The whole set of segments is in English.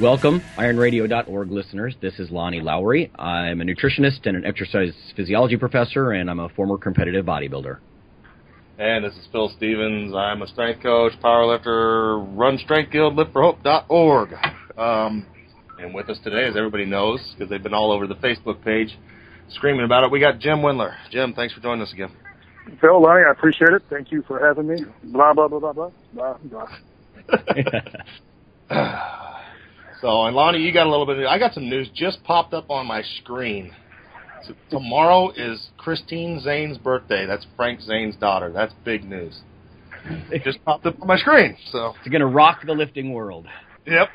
Welcome, ironradio.org listeners. This is Lonnie Lowery. I'm a nutritionist and an exercise physiology professor, and I'm a former competitive bodybuilder. And this is Phil Stevens. I'm a strength coach, powerlifter, run Strength Guild, liftforhope.org. Um, and with us today, as everybody knows, because they've been all over the Facebook page screaming about it, we got Jim Wendler. Jim, thanks for joining us again. Phil, Lonnie, I appreciate it. Thank you for having me. Blah, blah, blah, blah, blah, blah, blah. So, and Lonnie, you got a little bit. Of, I got some news just popped up on my screen. So tomorrow is Christine Zane's birthday. That's Frank Zane's daughter. That's big news. It just popped up on my screen. So, It's going to rock the lifting world. yep.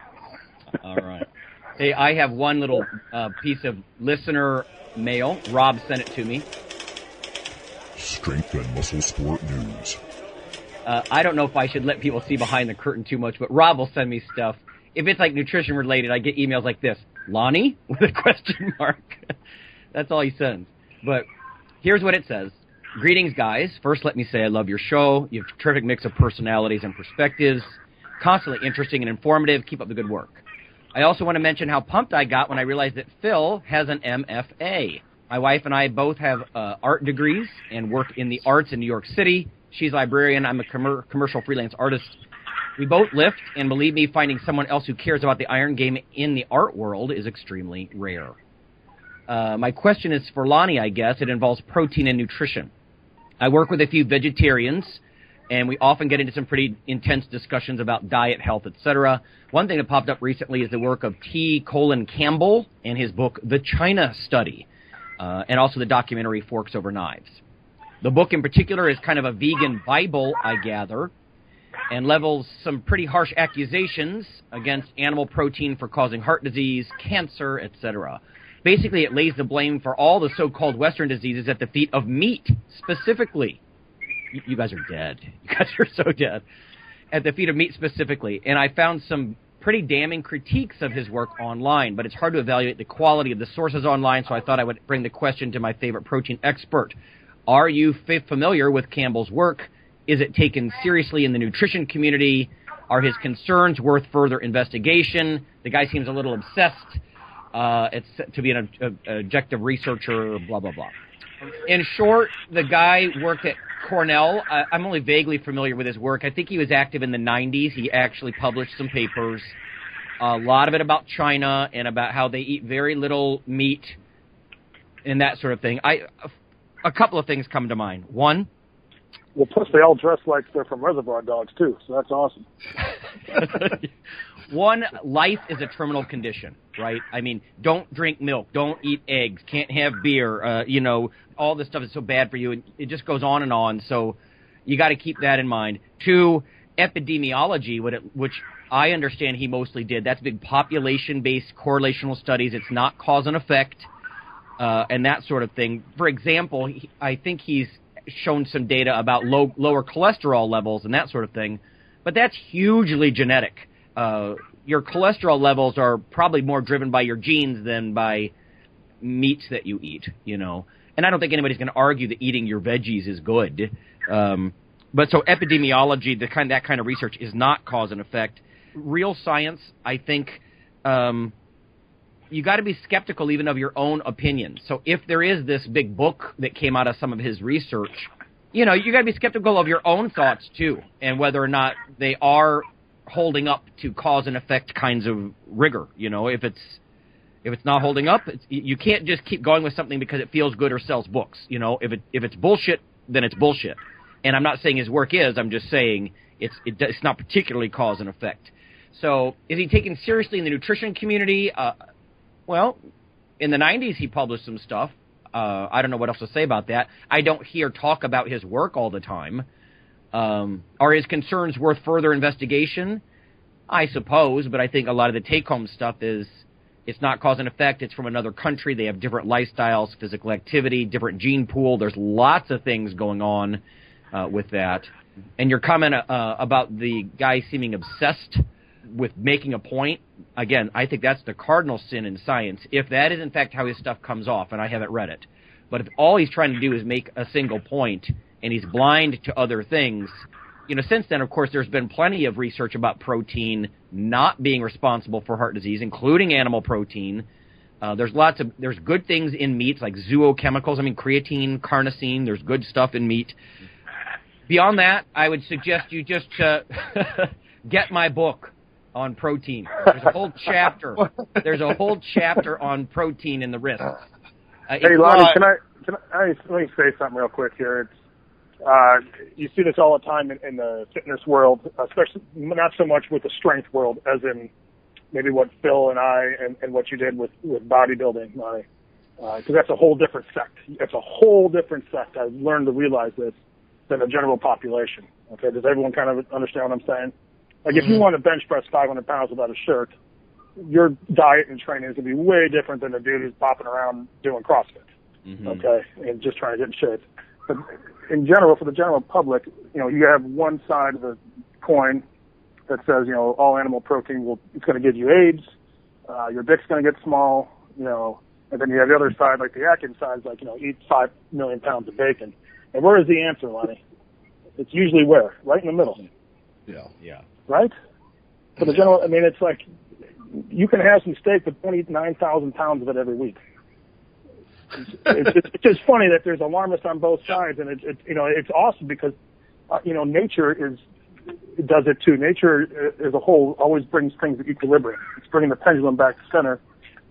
All right. Hey, I have one little uh, piece of listener mail. Rob sent it to me. Strength and Muscle Sport News. Uh, I don't know if I should let people see behind the curtain too much, but Rob will send me stuff. If it's like nutrition related, I get emails like this Lonnie? with a question mark. That's all he sends. But here's what it says Greetings, guys. First, let me say I love your show. You have a terrific mix of personalities and perspectives. Constantly interesting and informative. Keep up the good work. I also want to mention how pumped I got when I realized that Phil has an MFA. My wife and I both have uh, art degrees and work in the arts in New York City. She's a librarian. I'm a commer- commercial freelance artist. We both lift, and believe me, finding someone else who cares about the iron game in the art world is extremely rare. Uh, my question is for Lonnie, I guess. It involves protein and nutrition. I work with a few vegetarians, and we often get into some pretty intense discussions about diet, health, etc. One thing that popped up recently is the work of T. Colin Campbell and his book, The China Study, uh, and also the documentary Forks Over Knives. The book in particular is kind of a vegan Bible, I gather, and levels some pretty harsh accusations against animal protein for causing heart disease, cancer, etc. Basically, it lays the blame for all the so-called Western diseases at the feet of meat, specifically. You, you guys are dead. You guys are so dead. At the feet of meat specifically. And I found some pretty damning critiques of his work online, but it's hard to evaluate the quality of the sources online, so I thought I would bring the question to my favorite protein expert. Are you familiar with Campbell's work? Is it taken seriously in the nutrition community? Are his concerns worth further investigation? The guy seems a little obsessed uh, it's to be an ob- ob- objective researcher, blah, blah, blah. In short, the guy worked at Cornell. I, I'm only vaguely familiar with his work. I think he was active in the 90s. He actually published some papers, a lot of it about China and about how they eat very little meat and that sort of thing. I, a couple of things come to mind. One, Well, plus they all dress like they're from Reservoir Dogs too, so that's awesome. One, life is a terminal condition, right? I mean, don't drink milk, don't eat eggs, can't have beer, uh, you know, all this stuff is so bad for you, and it just goes on and on. So you got to keep that in mind. Two, epidemiology, which I understand he mostly did. That's big population-based correlational studies. It's not cause and effect, uh, and that sort of thing. For example, he, I think he's shown some data about low, lower cholesterol levels and that sort of thing, but that's hugely genetic. Uh, your cholesterol levels are probably more driven by your genes than by meats that you eat, you know. And I don't think anybody's going to argue that eating your veggies is good. Um, but so epidemiology, the kind that kind of research is not cause and effect. Real science, I think, um, you got to be skeptical even of your own opinions. So if there is this big book that came out of some of his research, you know, you got to be skeptical of your own thoughts too, and whether or not they are holding up to cause and effect kinds of rigor. You know, if it's if it's not holding up, you can't just keep going with something because it feels good or sells books. You know, if it if it's bullshit, then it's bullshit. And I'm not saying his work is. I'm just saying it's it, it's not particularly cause and effect. So is he taken seriously in the nutrition community? Uh, well, in the 90s he published some stuff. Uh, I don't know what else to say about that. I don't hear talk about his work all the time. Um, are his concerns worth further investigation? I suppose, but I think a lot of the take home stuff is it's not cause and effect. It's from another country. They have different lifestyles, physical activity, different gene pool. There's lots of things going on uh, with that. And your comment uh, about the guy seeming obsessed with making a point, again, I think that's the cardinal sin in science. If that is in fact how his stuff comes off, and I haven't read it, but if all he's trying to do is make a single point and he's blind to other things, you know, since then, of course, there's been plenty of research about protein not being responsible for heart disease, including animal protein. Uh, there's lots of there's good things in meats like zoochemicals. I mean, creatine, carnosine. There's good stuff in meat. Beyond that, I would suggest you just uh, get my book on protein. There's a whole chapter. There's a whole chapter on protein in the risks. Uh, Hey, Lonnie, can I can I let me say something real quick here? It's uh, you see this all the time in, in the fitness world, especially not so much with the strength world as in maybe what Phil and I and, and what you did with with bodybuilding, Lonnie, because uh, that's a whole different sect. It's a whole different sect. I've learned to realize this than the general population. Okay, does everyone kind of understand what I'm saying? Like if you want to bench press 500 pounds without a shirt, your diet and training is going to be way different than a dude who's popping around doing CrossFit. Mm-hmm. Okay, and just trying to get in shape. But in general, for the general public, you know, you have one side of the coin that says, you know, all animal protein will it's going to give you AIDS, uh, your dick's going to get small, you know, and then you have the other side, like the Atkins side, like you know, eat five million pounds of bacon. And where is the answer, Lonnie? It's usually where? Right in the middle. Yeah. Yeah. Right? For the general, I mean, it's like you can have some steak, but 29,000 pounds of it every week. It's, it's, it's just funny that there's alarmists on both sides, and it's, it's you know it's awesome because uh, you know nature is it does it too. Nature uh, as a whole always brings things to equilibrium. It's bringing the pendulum back to center,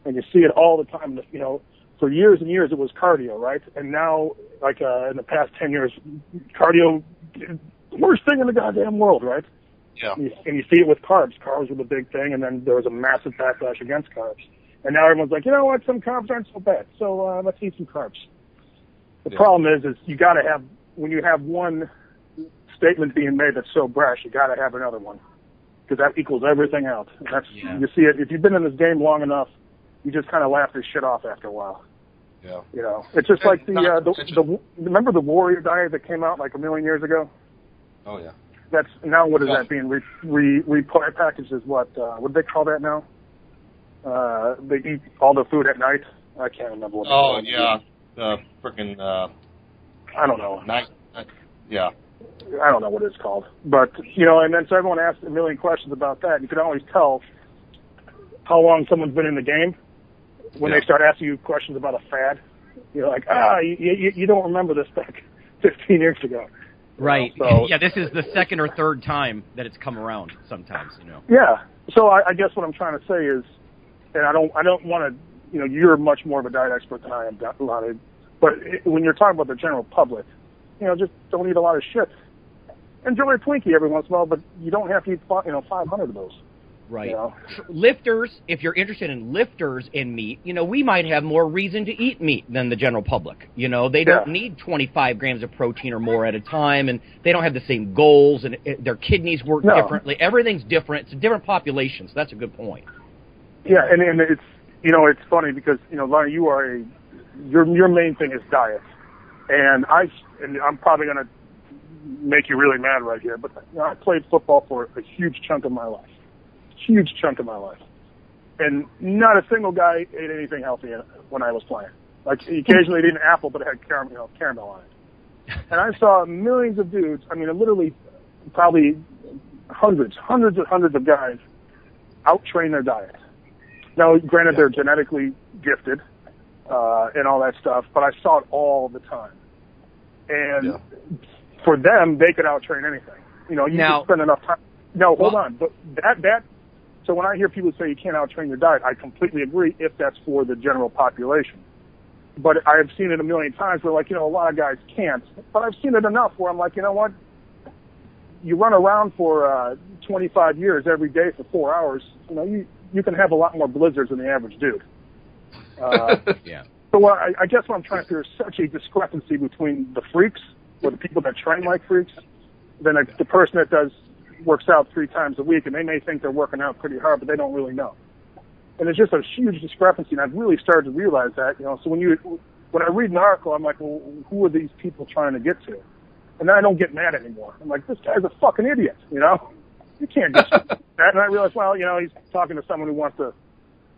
and you see it all the time. You know, for years and years it was cardio, right? And now, like uh, in the past ten years, cardio worst thing in the goddamn world, right? Yeah. And you, and you see it with carbs. Carbs were the big thing, and then there was a massive backlash against carbs. And now everyone's like, you know what? Some carbs aren't so bad, so uh, let's eat some carbs. The Yeah. problem is, is you got to have when you have one statement being made that's so brash, you got to have another one because that equals everything else. And that's Yeah. you see it if you've been in this game long enough, you just kind of laugh this shit off after a while. Yeah. You know, it's just And like the uh, the, the remember the warrior diet that came out like a million years ago. Oh yeah. That's now what is Yeah. that being re, re, repackaged as what? Uh, what do they call that now? Uh, they eat all the food at night. I can't remember what. Oh yeah. The freaking uh, I don't know. night. Yeah. I don't know what it's called, but you know, and then so everyone asked a million questions about that. You can always tell how long someone's been in the game when Yeah. they start asking you questions about a fad. You're like, ah, you, you, you don't remember this back 15 years ago. Right. So- yeah, this is the second or third time that it's come around. Sometimes, you know. Yeah. So I, I guess what I'm trying to say is, and I don't, I don't want to, you know, you're much more of a diet expert than I am, Lonnie. But it, when you're talking about the general public, you know, just don't eat a lot of shit. Enjoy a Twinkie every once in a while, but you don't have to eat, you know, 500 of those. Right. You know? Lifters, if you're interested in lifters in meat, you know, we might have more reason to eat meat than the general public. You know, they don't Yeah. need 25 grams of protein or more at a time, and they don't have the same goals, and it, their kidneys work No. differently. Everything's different. It's a different population, so that's a good point. Yeah, and, and it's, you know, it's funny because, you know, Lonnie, you are a, your, your main thing is diet. And I, and I'm probably going to make you really mad right here, but you know, I played football for a huge chunk of my life. Huge chunk of my life. And not a single guy ate anything healthy when I was playing. Like he occasionally they'd an apple, but it had caramel, you know, caramel on it. And I saw millions of dudes. I mean, literally, probably hundreds, hundreds and hundreds of guys out train their diet. Now, granted, they're genetically gifted uh, and all that stuff, but I saw it all the time. And Yeah. for them, they could out train anything. You know, you Now- can spend enough time. No, hold Well- on. But that that. So when I hear people say you can't out train your diet, I completely agree if that's for the general population. But I have seen it a million times where, like, you know, a lot of guys can't. But I've seen it enough where I'm like, you know what? You run around for uh, 25 years every day for four hours. You know, you you can have a lot more blizzards than the average dude. Uh, Yeah. so what I, I guess what I'm trying to there's such a discrepancy between the freaks or the people that train like freaks than a, the person that does works out three times a week, and they may think they're working out pretty hard, but they don't really know. And it's just a huge discrepancy, and I've really started to realize that. You know, so when you when I read an article, I'm like, well, who are these people trying to get to? And then I don't get mad anymore. I'm like, this guy's a fucking idiot. You know, you can't just that. And I realize, well, you know, he's talking to someone who wants to,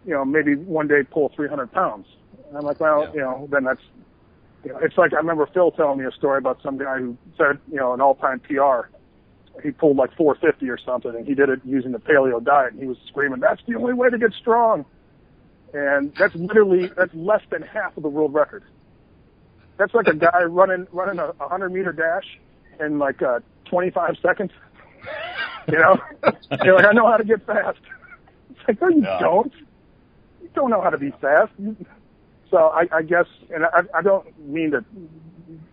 you know, maybe one day pull 300 pounds. And I'm like, well, you know, then that's you know, it's like I remember Phil telling me a story about some guy who said, you know, an all-time PR. He pulled like 450 or something, and he did it using the paleo diet, and he was screaming, "That's the only way to get strong." And that's literally that's less than half of the world record. That's like a guy running running a 100 meter dash in like uh, 25 seconds. You know, you're like, I know how to get fast. It's like, no, you Yeah. don't. You don't know how to be fast. So I, I guess, and I, I don't mean to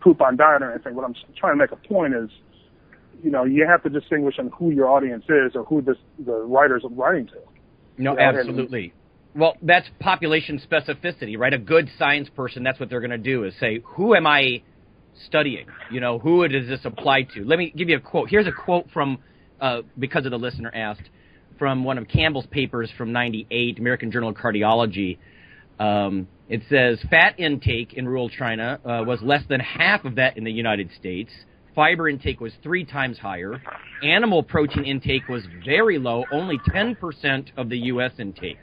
poop on diet or anything. What I'm trying to make a point is, you know, you have to distinguish on who your audience is or who this, the writers are writing to. No, absolutely. Well, that's population specificity, right? A good science person, that's what they're going to do is say, who am I studying? You know, who does this apply to? Let me give you a quote. Here's a quote from, uh, because of the listener asked, from one of Campbell's papers from 98, American Journal of Cardiology. Um, it says fat intake in rural China uh, was less than half of that in the United States. Fiber intake was three times higher. Animal protein intake was very low, only 10% of the U.S. intake.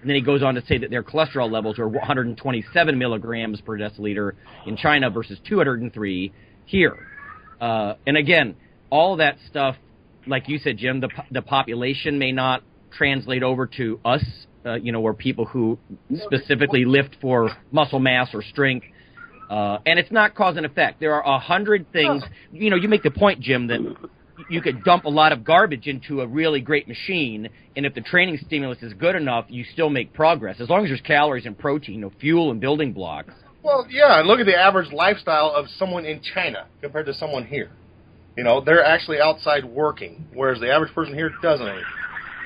And then he goes on to say that their cholesterol levels are 127 milligrams per deciliter in China versus 203 here. Uh, and again, all that stuff, like you said, Jim, the, the population may not translate over to us, uh, you know, or people who specifically lift for muscle mass or strength. Uh, and it's not cause and effect. There are a hundred things. You know, you make the point, Jim, that you could dump a lot of garbage into a really great machine, and if the training stimulus is good enough, you still make progress. As long as there's calories and protein, you know, fuel and building blocks. Well, yeah, look at the average lifestyle of someone in China compared to someone here. You know, they're actually outside working, whereas the average person here doesn't.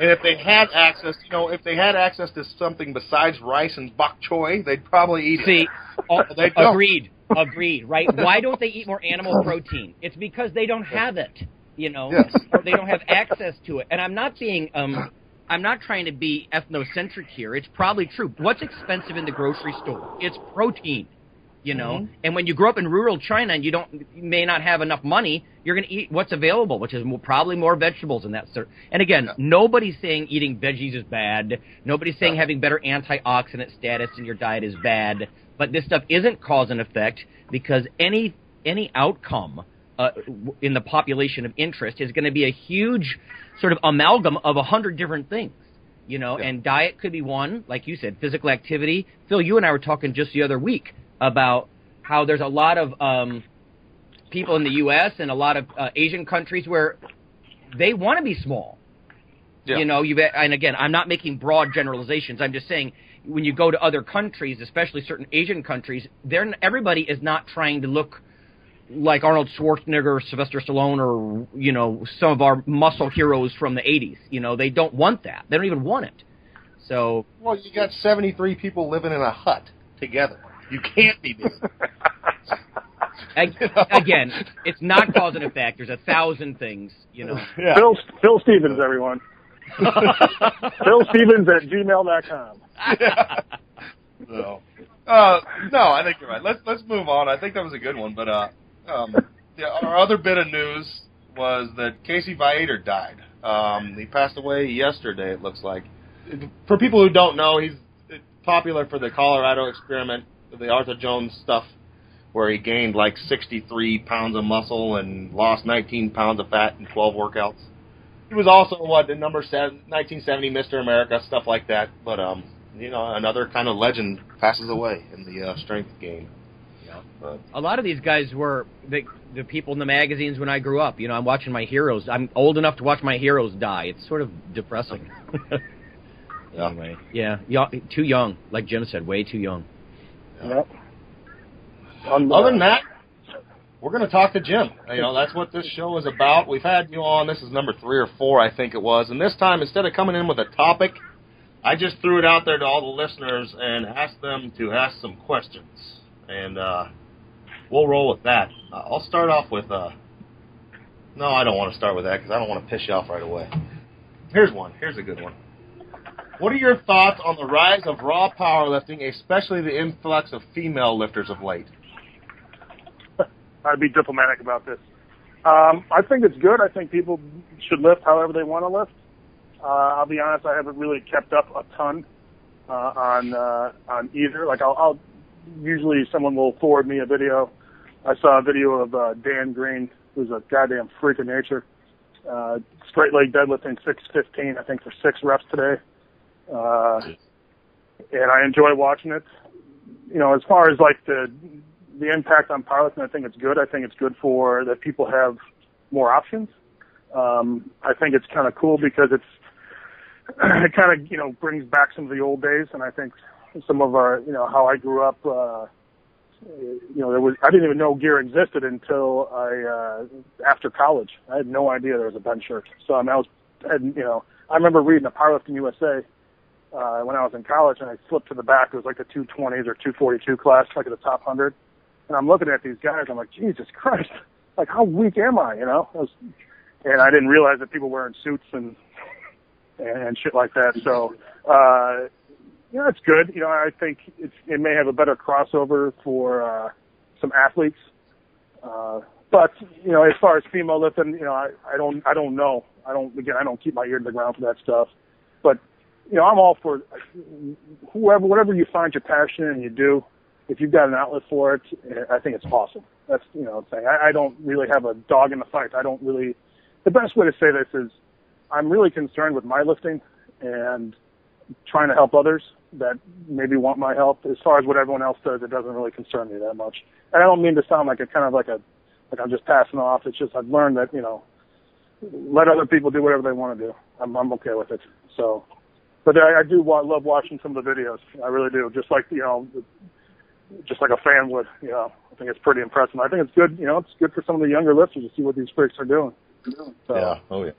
And if they had access, you know, if they had access to something besides rice and bok choy, they'd probably eat See, it. oh, They agreed, agreed, right? Why don't they eat more animal protein? It's because they don't have it, you know, Yes. they don't have access to it. And I'm not being, um, I'm not trying to be ethnocentric here. It's probably true. What's expensive in the grocery store? It's protein, you know. And when you grow up in rural China and you don't, you may not have enough money, you're going to eat what's available, which is more, probably more vegetables and that sort. And again, nobody's saying eating veggies is bad. Nobody's saying having better antioxidant status in your diet is bad. But this stuff isn't cause and effect because any any outcome uh, in the population of interest is going to be a huge sort of amalgam of a hundred different things. You know, and diet could be one, like you said, physical activity. Phil, you and I were talking just the other week about how there's a lot of um, people in the U.S. and a lot of uh, Asian countries where they want to be small. Yeah. You know, you and again, I'm not making broad generalizations. I'm just saying when you go to other countries, especially certain Asian countries, they're everybody is not trying to look like Arnold Schwarzenegger, or Sylvester Stallone, or you know some of our muscle heroes from the '80s. You know, they don't want that. They don't even want it. So Well, you got 73 people living in a hut together. You can't be doing that. ag- again, it's not cause and effect. There's a thousand things. You know. Yeah. Phil, Phil Stevens, everyone. Phil Stevens at gmail.com. So, uh, no, I think you're right. Let's let's move on. I think that was a good one. But uh, um, the, our other bit of news was that Casey Viator died. Um, he passed away yesterday. It looks like. For people who don't know, he's popular for the Colorado experiment, the Arthur Jones stuff, where he gained like 63 pounds of muscle and lost 19 pounds of fat in 12 workouts. He was also what the number seven, 1970 Mr. America stuff like that. But um, you know, another kind of legend passes away in the uh, strength game. Yeah. But a lot of these guys were the the people in the magazines when I grew up. You know, I'm watching my heroes. I'm old enough to watch my heroes die. It's sort of depressing. yeah. anyway, yeah, yo- too young. Like Jim said, way too young. Yep. Um, Other than that, we're going to talk to Jim. You know, that's what this show is about. We've had you on. This is number three or four, I think it was. And this time, instead of coming in with a topic, I just threw it out there to all the listeners and asked them to ask some questions. And uh, we'll roll with that. Uh, I'll start off with uh, No, I don't want to start with that because I don't want to piss you off right away. Here's one. Here's a good one. What are your thoughts on the rise of raw powerlifting, especially the influx of female lifters of late? I'd be diplomatic about this. Um, I think it's good. I think people should lift however they want to lift. Uh, I'll be honest, I haven't really kept up a ton uh, on uh, on either. Like I'll, I'll usually someone will forward me a video. I saw a video of uh, Dan Green, who's a goddamn freak of nature. Uh, straight leg deadlifting 615, I think, for six reps today. Uh, and I enjoy watching it. You know, as far as like the the impact on powerlifting, I think it's good. I think it's good for that people have more options. Um, I think it's kind of cool because it's it kind of you know brings back some of the old days, and I think some of our you know how I grew up. Uh, you know, there was I didn't even know gear existed until I uh, after college. I had no idea there was a bench shirt. So I mean, I was, and, you know, I remember reading a Powerlifting USA uh, when I was in college, and I flipped to the back. It was like the 220s or 242 class, like at the top hundred. And I'm looking at these guys. I'm like, Jesus Christ! Like, how weak am I? You know? I was, and I didn't realize that people were wearing suits and and shit like that. So, uh, you it's good. You know, I think it's, it may have a better crossover for uh, some athletes. Uh, but you know, as far as female lifting, you know, I, I don't, I don't know. I don't. Again, I don't keep my ear to the ground for that stuff. But you know, I'm all for whoever, whatever you find your passion and you do. If you've got an outlet for it, I think it's awesome. That's you know, saying I, I don't really have a dog in the fight. I don't really. The best way to say this is, I'm really concerned with my lifting and trying to help others that maybe want my help. As far as what everyone else does, it doesn't really concern me that much. And I don't mean to sound like a kind of like a like I'm just passing off. It's just I've learned that you know, let other people do whatever they want to do. I'm I'm okay with it. So, but I, I do wa- love watching some of the videos. I really do. Just like you know, just like a fan would. You know, I think it's pretty impressive. I think it's good. You know, it's good for some of the younger lifters to see what these freaks are doing. So, Yeah. Oh yeah.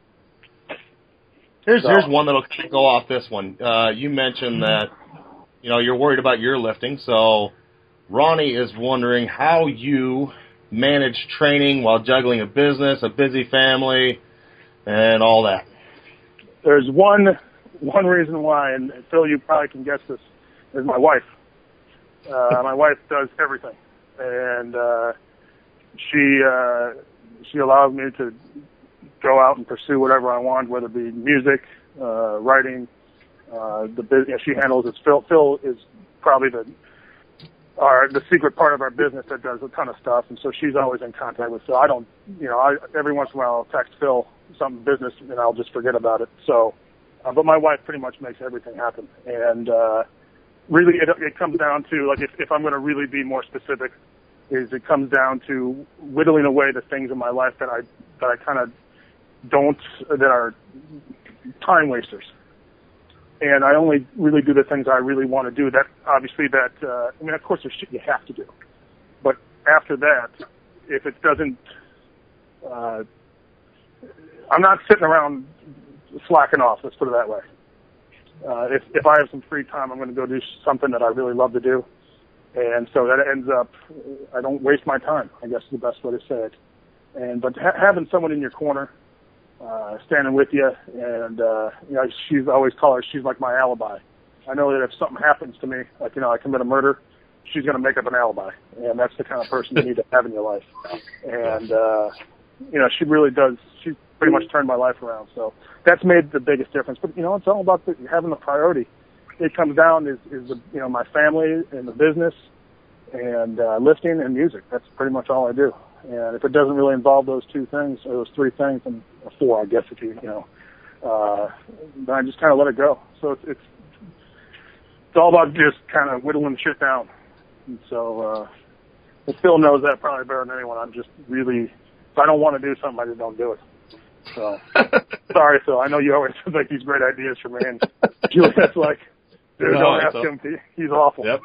Here's So- here's one that'll go off this one. Uh, you mentioned that you know you're worried about your lifting, so Ronnie is wondering how you manage training while juggling a business, a busy family, and all that. there's one one reason why, and Phil, you probably can guess this, is my wife. Uh, my wife does everything, and uh, she uh, she allows me to go out and pursue whatever I want, whether it be music, uh, writing, uh, the business. She handles it. Phil Phil is probably the our the secret part of our business that does a ton of stuff, and so she's always in contact with Phil. I don't, you know, I every once in a while I'll text Phil something business, and I'll just forget about it. So, uh, but my wife pretty much makes everything happen, and uh, really it, it comes down to like if, if I'm going to really be more specific, is it comes down to whittling away the things in my life that I that I kind of don't that are time wasters and I only really do the things I really want to do. That obviously that uh, I mean, of course, there's shit you have to do, but after that, if it doesn't, uh, I'm not sitting around slacking off. Let's put it that way. Uh, if if I have some free time, I'm going to go do something that I really love to do, and so that ends up I don't waste my time. I guess is the best way to say it. And but ha- having someone in your corner uh, standing with you, and uh, you know, she's I always call her. She's like my alibi. I know that if something happens to me, like you know, I commit a murder, she's going to make up an alibi, and that's the kind of person you need to have in your life. And uh, you know, she really does. Pretty much turned my life around. So that's made the biggest difference. But you know, it's all about the, having the priority. It comes down is is the, you know my family and the business, and uh, lifting and music. That's pretty much all I do. And if it doesn't really involve those two things or those three things, and four, I guess if you you know, uh, then I just kind of let it go. So it's it's it's all about just kind of whittling shit down. And so uh, Phil knows that probably better than anyone. I'm just really if I don't want to do something, I just don't do it. So sorry, Phil. I know you always have like these great ideas for me, and Juliet's like, dude, No, don't ask all- him. He, he's awful. Yep.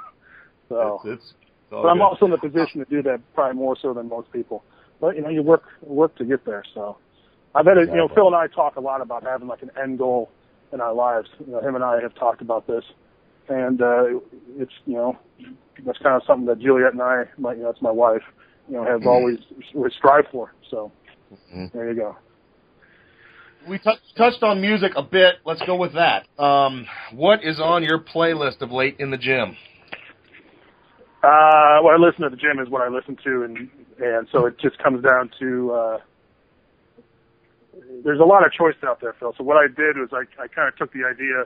So. It's, it's, But I'm also in the position to do that probably more so than most people. But you know, you work work to get there. So I've had, a, you know, Phil and I talk a lot about having like an end goal in our lives. You know, him and I have talked about this, and uh, it's you know, that's kind of something that Juliet and I, my you know, it's my wife, you know, have always we strive for. So There you go. We t- touched on music a bit. Let's go with that. Um, what is on your playlist of late in the gym? Uh, what I listen to the gym is what I listen to, and and so it just comes down to. Uh, there's a lot of choice out there, Phil. So what I did was I I kind of took the idea.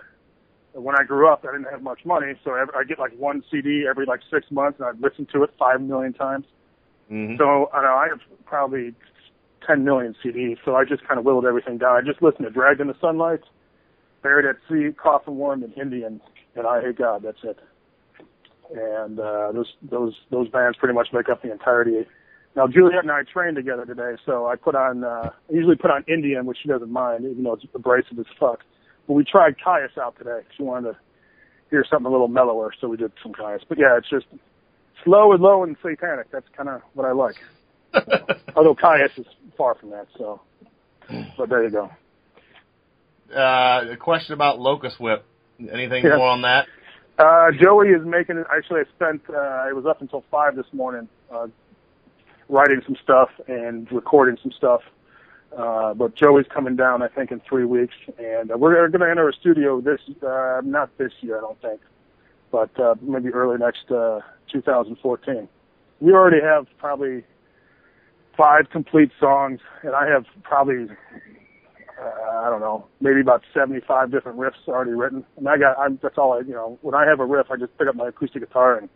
When I grew up, I didn't have much money, so I, get like one CD every like six months, and I'd listen to it five million times. Mm-hmm. So I know I have probably 10 million CDs, so I just kind of whittled everything down. I just listened to Dragged in the Sunlight, Buried at Sea, Coffin Worm, and Indian, and I Hate God. That's it. And uh, those those those bands pretty much make up the entirety. Now Juliet and I trained together today, so I put on uh, I usually put on Indian, which she doesn't mind, even though it's abrasive as fuck. But we tried Kyuss out today. She wanted to hear something a little mellower, so we did some Kyuss. But yeah, it's just slow and low and satanic. That's kind of what I like. Although Kyuss is far from that, so. But there you go. Uh, a question about Locust Whip. Anything Yeah. more on that? Uh, Joey is making it. Actually, I spent. Uh, I was up until five this morning, uh, writing some stuff and recording some stuff. Uh, but Joey's coming down, I think, in three weeks, and uh, we're going to enter a studio this, uh, not this year, I don't think, but uh, maybe early next uh, 2014. We already have probably five complete songs, and I have probably uh, I don't know, maybe about 75 different riffs already written. And I got, I'm, that's all I, you know, when I have a riff, I just pick up my acoustic guitar and,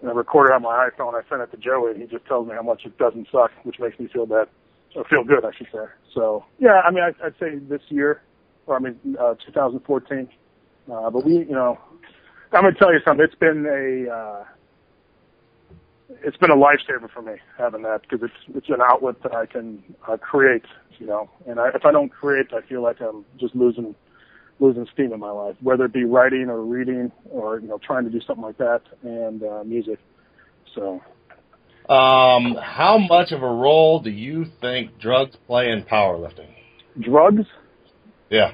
and I record it on my iPhone. I send it to Joey and he just tells me how much it doesn't suck, which makes me feel bad, or feel good, I should say. So, yeah, I mean, I, I'd say this year, or I mean, uh, 2014. Uh, but we, you know, I'm going to tell you something. It's been a, uh, it's been a lifesaver for me having that because it's it's an outlet that I can uh, create, you know. And I, if I don't create, I feel like I'm just losing losing steam in my life, whether it be writing or reading or you know trying to do something like that and uh, music. So Um, how much of a role do you think drugs play in powerlifting? drugs, Yeah.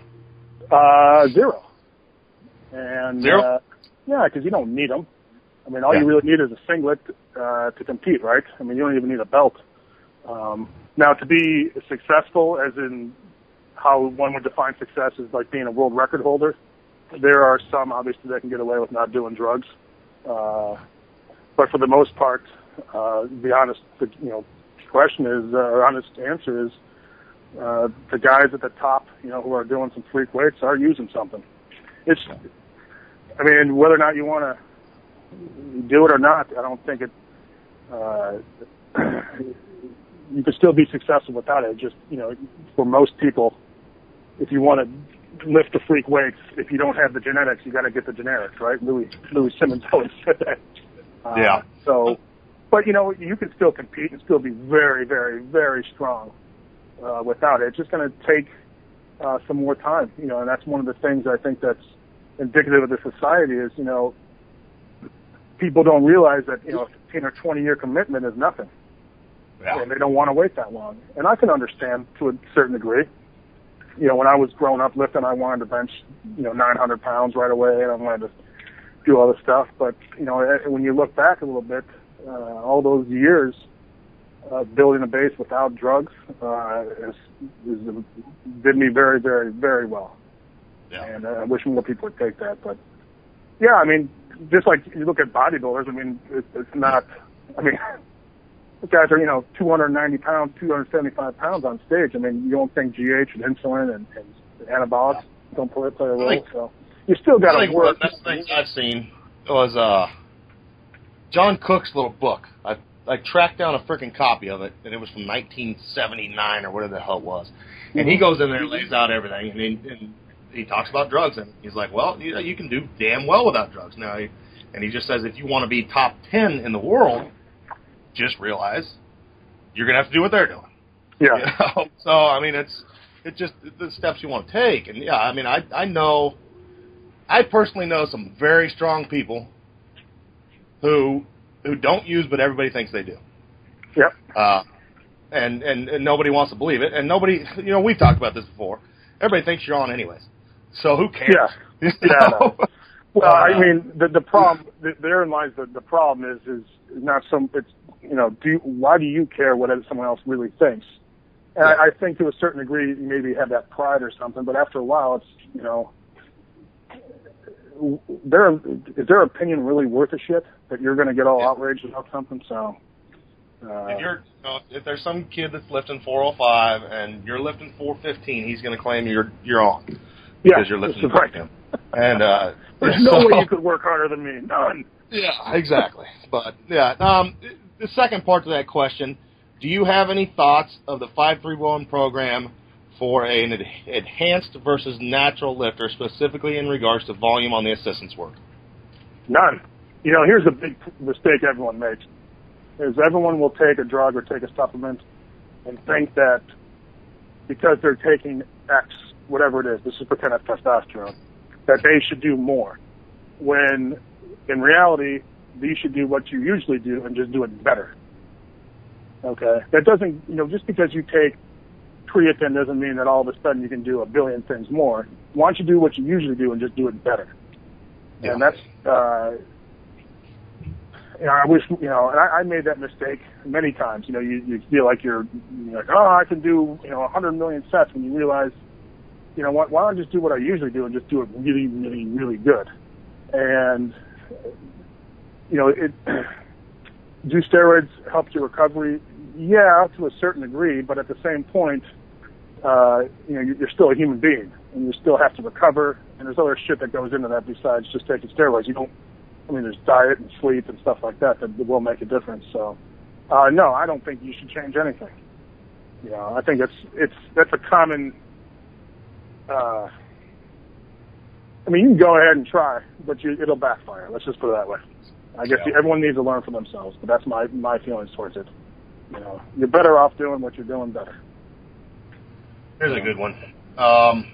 uh, zero. And Zero? Uh, yeah, because you don't need them. I mean, all Yeah. you really need is a singlet uh, to compete, right? I mean, you don't even need a belt. Um, now, to be successful, as in how one would define success, is like being a world record holder. There are some, obviously, that can get away with not doing drugs. Uh, but for the most part, uh, the honest, the, you know, question is, uh, or honest answer is, uh, the guys at the top, you know, who are doing some freak weights are using something. It's, I mean, whether or not you want to do it or not, I don't think it. Uh, you could still be successful without it. Just you know, for most people, if you want to lift the freak weights, if you don't have the genetics, you got to get the generics, right? Louie Louie Simmons always said that. Uh, Yeah. So, but you know, you can still compete and still be very, very, very strong uh, without it. It's just going to take uh, some more time, you know, and that's one of the things I think that's indicative of the society is, you know, people don't realize that, you know, a 15 or 20 year commitment is nothing. Yeah. And they don't want to wait that long. And I can understand to a certain degree. You know, when I was growing up lifting, I wanted to bench, you know, 900 pounds right away and I wanted to do all this stuff. But, you know, eh, when you look back a little bit, uh, all those years, uh, building a base without drugs, uh, is, is, did me very, very, very well. Yeah. And uh, I wish more people would take that. But yeah, I mean, just like you look at bodybuilders, I mean, it, it's not, I mean, the guys are, you know, 290 pounds, 275 pounds on stage. I mean, you don't think GH and insulin and, and anabolics don't play, play a role. think- so you still got to one work. the best things I've seen was uh, John Cook's little book. I I tracked down a freaking copy of it, and it was from 1979 or whatever the hell it was. And he goes in there and lays out everything, and and he talks about drugs, and he's like, "Well, you know, you can do damn well without drugs." Now, he, and he just says, if you want to be top 10 in the world, just realize you're gonna have to do what they're doing. Yeah. You know? So I mean, it's it's just the steps you want to take, and yeah, I mean, I I know, I personally know some very strong people who who don't use, but everybody thinks they do. Yep. Uh, and, and and nobody wants to believe it, and nobody, you know, we've talked about this before. Everybody thinks you're on anyways, so who cares? Yeah. You Yeah, know. Well, I Uh, mean, the the problem th- therein lies the the problem is is not some it's you know do you, why do you care what someone else really thinks? And I, I think to a certain degree, you maybe have that pride or something, but after a while, it's you know, their is their opinion really worth a shit that you're going to get all Yeah. outraged about something? So. Uh, If you're, you know, if there's some kid that's lifting 405 and you're lifting 415, he's going to claim you're you're on yeah, because you're lifting that's right. him. And uh, There's no so- way you could work harder than me. None. Yeah, exactly. But yeah, um, the second part to that question: Do you have any thoughts of the five three one program for an en- enhanced versus natural lifter, specifically in regards to volume on the assistance work? None. You know, here's a big mistake everyone makes: is everyone will take a drug or take a supplement and think that because they're taking X, whatever it is, this is pretend that's testosterone, that they should do more. When in reality, you should do what you usually do and just do it better. Okay, that doesn't, you know, just because you take creatine doesn't mean that all of a sudden you can do a billion things more. Why don't you do what you usually do and just do it better? And that's, uh, you know, I wish, you know, and I, I made that mistake many times. You know, you, you feel like you're, you're like, oh, I can do, you know, 100 million sets when you realize, you know, what, why don't I just do what I usually do and just do it really, really, really good? And, you know, it, do steroids help your recovery? Yeah, to a certain degree, but at the same point, uh, you know, you're still a human being and you still have to recover and there's other shit that goes into that besides just taking steroids. You don't, I mean, there's diet and sleep and stuff like that that will make a difference. So, uh, no, I don't think you should change anything. You know, I think it's, it's, that's a common, uh, I mean, you can go ahead and try, but you, it'll backfire. Let's just put it that way. I guess Yeah. everyone needs to learn for themselves, but that's my, my feelings towards it. You know, you're better off doing what you're doing better. Here's a good one. Um,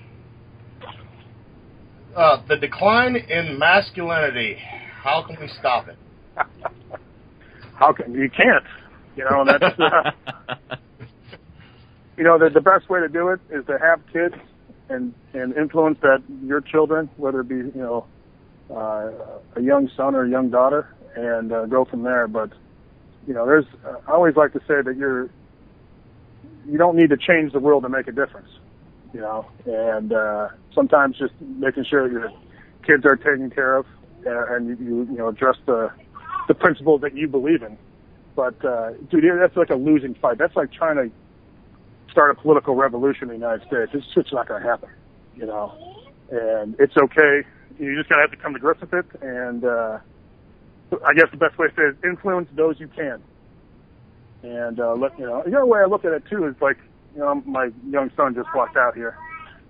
uh, the decline in masculinity. How can we stop it? How can you can't? You know, that's uh, you know the the best way to do it is to have kids and and influence that your children, whether it be you know uh, a young son or a young daughter, and uh, go from there. But you know, there's uh, I always like to say that you're you don't need to change the world to make a difference. You know, and uh, sometimes just making sure your kids are taken care of uh, and you, you you know address the the principles that you believe in. But uh, dude, that's like a losing fight. That's like trying to start a political revolution in the United States. It's just not going to happen, you know. And it's okay. You just gotta have to come to grips with it. And uh, I guess the best way to say it is influence those you can. And uh, let you know. The other way I look at it too is like, you know, my young son just walked out here.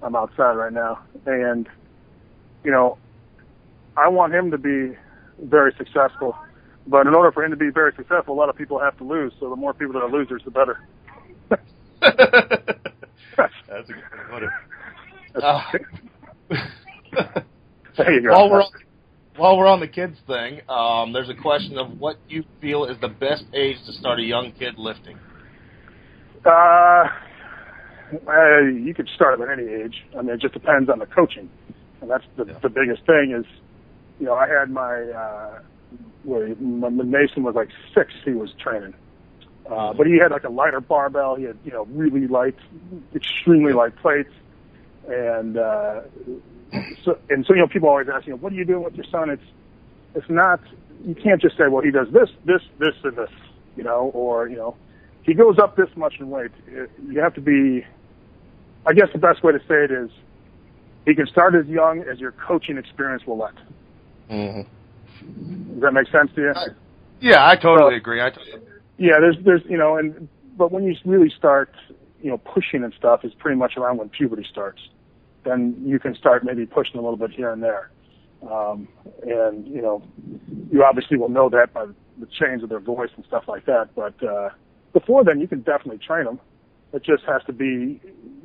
I'm outside right now, and you know, I want him to be very successful. But in order for him to be very successful, a lot of people have to lose. So the more people that are losers, the better. That's a good way to put it. there you go. While we're on, while we're on the kids thing, um, there's a question of what you feel is the best age to start a young kid lifting. Uh, uh, you could start at any age. I mean, it just depends on the coaching, and that's the Yeah. the biggest thing. Is you know, I had my uh, where when Mason was like six, he was training, uh, but he had like a lighter barbell. He had you know really light, extremely light plates, and uh, so and so you know people always ask you know what are you doing with your son? It's it's not you can't just say well he does this this this and this you know or you know he goes up this much in weight. It- You have to be, I guess the best way to say it is, he can start as young as your coaching experience will let. Mm-hmm. Does that make sense to you? Yeah, I totally So- agree. I totally Yeah, there's, there's, you know, and, but when you really start, you know, pushing and stuff is pretty much around when puberty starts. Then you can start maybe pushing a little bit here and there. Um, and, you know, you obviously will know that by the change of their voice and stuff like that. But, uh, before then, you can definitely train them. It just has to be,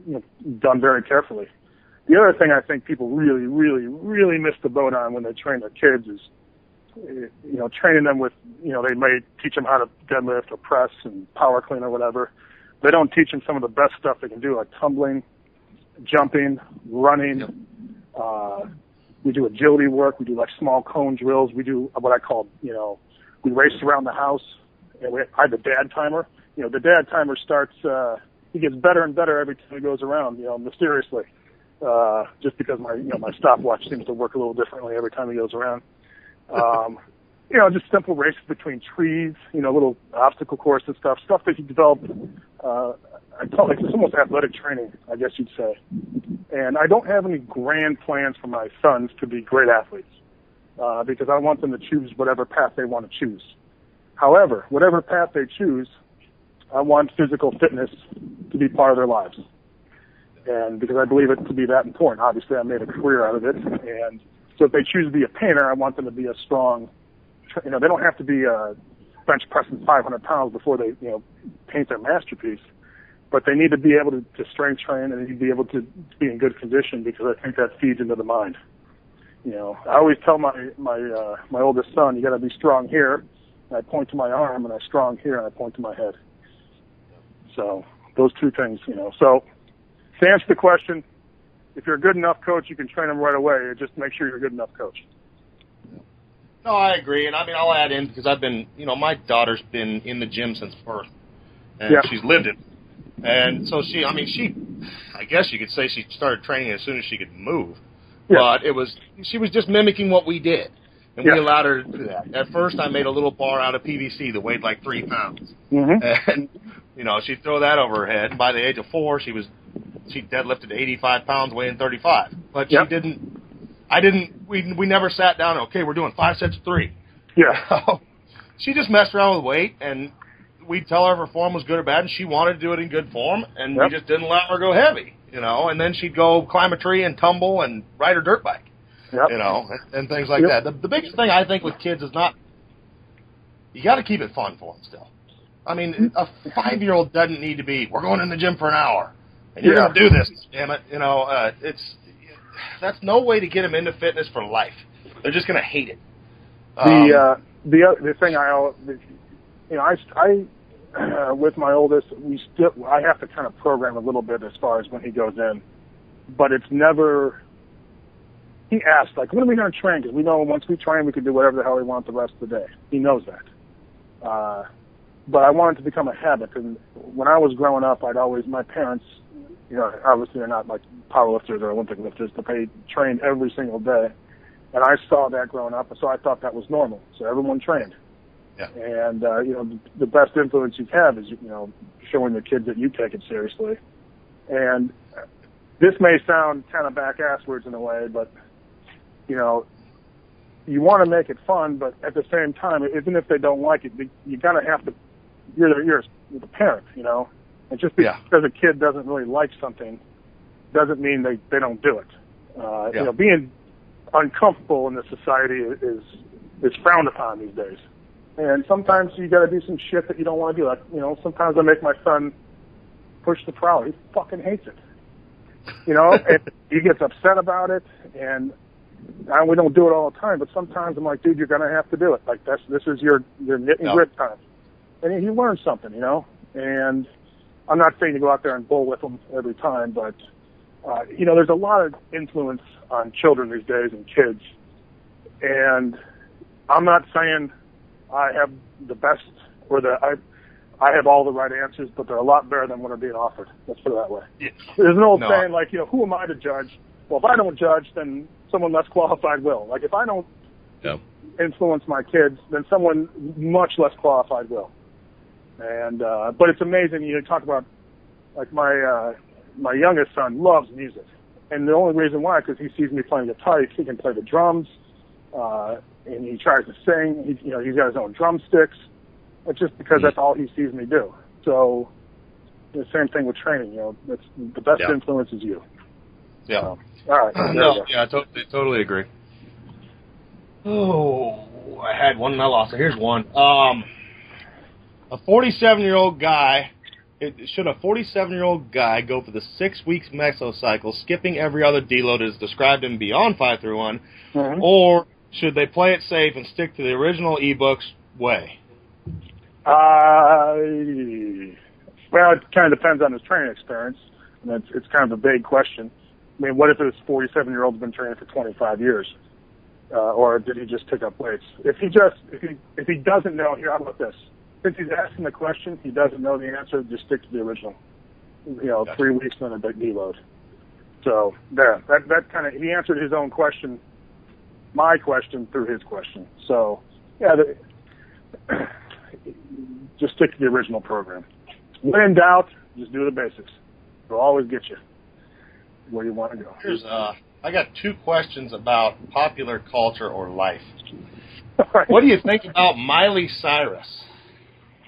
you know, done very carefully. The other thing I think people really, really, really miss the boat on when they train their kids is, you know, training them with, you know, they may teach them how to deadlift or press and power clean or whatever. They don't teach them some of the best stuff they can do, like tumbling, jumping, running. Yep. Uh, we do agility work. We do like small cone drills. We do what I call, you know, we race around the house. And we, I have the dad timer. You know, the dad timer starts, uh, he gets better and better every time he goes around. You know, mysteriously, uh, just because my you know my stopwatch seems to work a little differently every time he goes around. Um, you know, just simple races between trees. You know, little obstacle courses and stuff, stuff that you develop, Uh, I call it it's almost athletic training, I guess you'd say. And I don't have any grand plans for my sons to be great athletes uh, because I want them to choose whatever path they want to choose. However, whatever path they choose, I want physical fitness to be part of their lives. And because I believe it to be that important, obviously I made a career out of it. And so if they choose to be a painter, I want them to be a strong, you know, they don't have to be a bench pressing 500 pounds before they, you know, paint their masterpiece. But they need to be able to, to strength train and they need to be able to be in good condition because I think that feeds into the mind. You know, I always tell my my uh, my oldest son, you got to be strong here. And I point to my arm, and I'm strong here, and I point to my head. So those two things, you know. So to answer the question, if you're a good enough coach, you can train them right away. Just make sure you're a good enough coach. No, I agree, and I mean I'll add in because I've been, you know, my daughter's been in the gym since birth, and Yeah. she's lived it, and so she, I mean, she, I guess you could say she started training as soon as she could move, Yeah. but it was she was just mimicking what we did, and we allowed her to do that. At first, I made a little bar out of PVC that weighed like three pounds, Mm-hmm. and you know she'd throw that over her head. And by the age of four, she was she deadlifted 85 pounds, weighing 35, but Yep. she didn't. I didn't. We we never sat down. Okay, we're doing five sets of three. Yeah. she just messed around with weight, and we'd tell her if her form was good or bad, and she wanted to do it in good form, and Yep. we just didn't let her go heavy, you know. And then she'd go climb a tree and tumble and ride her dirt bike, Yep. you know, and, and things like Yep. that. The, the biggest thing I think with kids is not you got to keep it fun for them still. I mean, a five-year-old doesn't need to be. We're going in the gym for an hour, and you're Yeah. going to do this. Damn it, you know. Uh, it's that's no way to get them into fitness for life. They're just going to hate it. Um, The uh, the the thing I you know I I uh, with my oldest we still I have to kind of program a little bit as far as when he goes in, but it's never. He asked like, when are we going to train? Because we know once we train, we can do whatever the hell we want the rest of the day. He knows that. Uh, but I wanted to become a habit, and when I was growing up, I'd always my parents, you know, obviously they're not like powerlifters or Olympic lifters, but they trained every single day. And I saw that growing up, so I thought that was normal. So everyone trained. Yeah. And uh, you know, the, best influence you have is you know showing the kids that you take it seriously. And this may sound kind of back asswards in a way, but you know, you want to make it fun, but at the same time, even if they don't like it, you- kind of have to. You're you're the parent, you know, and just Yeah. because a kid doesn't really like something, doesn't mean they they don't do it. Uh, Yeah. You know, being uncomfortable in this society is is frowned upon these days. And sometimes you got to do some shit that you don't want to do. Like you know, sometimes I make my son push the trolley. He fucking hates it. You know, and he gets upset about it, and and we don't do it all the time. But sometimes I'm like, dude, you're gonna have to do it. Like that's this is your your knit and Yeah. grit time, and he, he learns something. You know, and I'm not saying to go out there and bull with him every time, but uh, you know, there's a lot of influence on children these days and kids, and I'm not saying I have the best or the I I have all the right answers, but they're a lot better than what are being offered. Let's put it that way. Yeah. There's an old No. saying like, you know, who am I to judge? Well, if I don't judge, then someone less qualified will. Like if I don't Yeah. influence my kids, then someone much less qualified will. And uh but it's amazing you know, talk about like my uh my youngest son loves music. And the only reason why because he sees me playing guitar, he can play the drums, uh and he tries to sing, he, you know, he's got his own drumsticks. It's just because that's all he sees me do. So the same thing with training, you know, that's the best Yeah. influence is you. yeah. So, all right. there No, yeah, I totally, totally agree. Oh, I had one and I lost it. Here's one. Um, a 47 year old guy. It, should a 47 year old guy go for the six weeks mesocycle, skipping every other deload as described in Beyond 531, Mhm. or should they play it safe and stick to the original ebooks way? Uh, well, it kind of depends on his training experience. And it's, it's kind of a big question. I mean, what if this 47 year old's been training for 25 years? Uh, or did he just pick up weights? If he just, if he, if he doesn't know, here, how about this? Since he's asking the question, he doesn't know the answer, just stick to the original. you know, three weeks on a big deload. So there, that that kind of he answered his own question, my question through his question. So yeah, the, just stick to the original program. When in doubt, just do the basics. It'll always get you where you want to go. Here's uh, I got two questions about popular culture or life. What do you think about Miley Cyrus?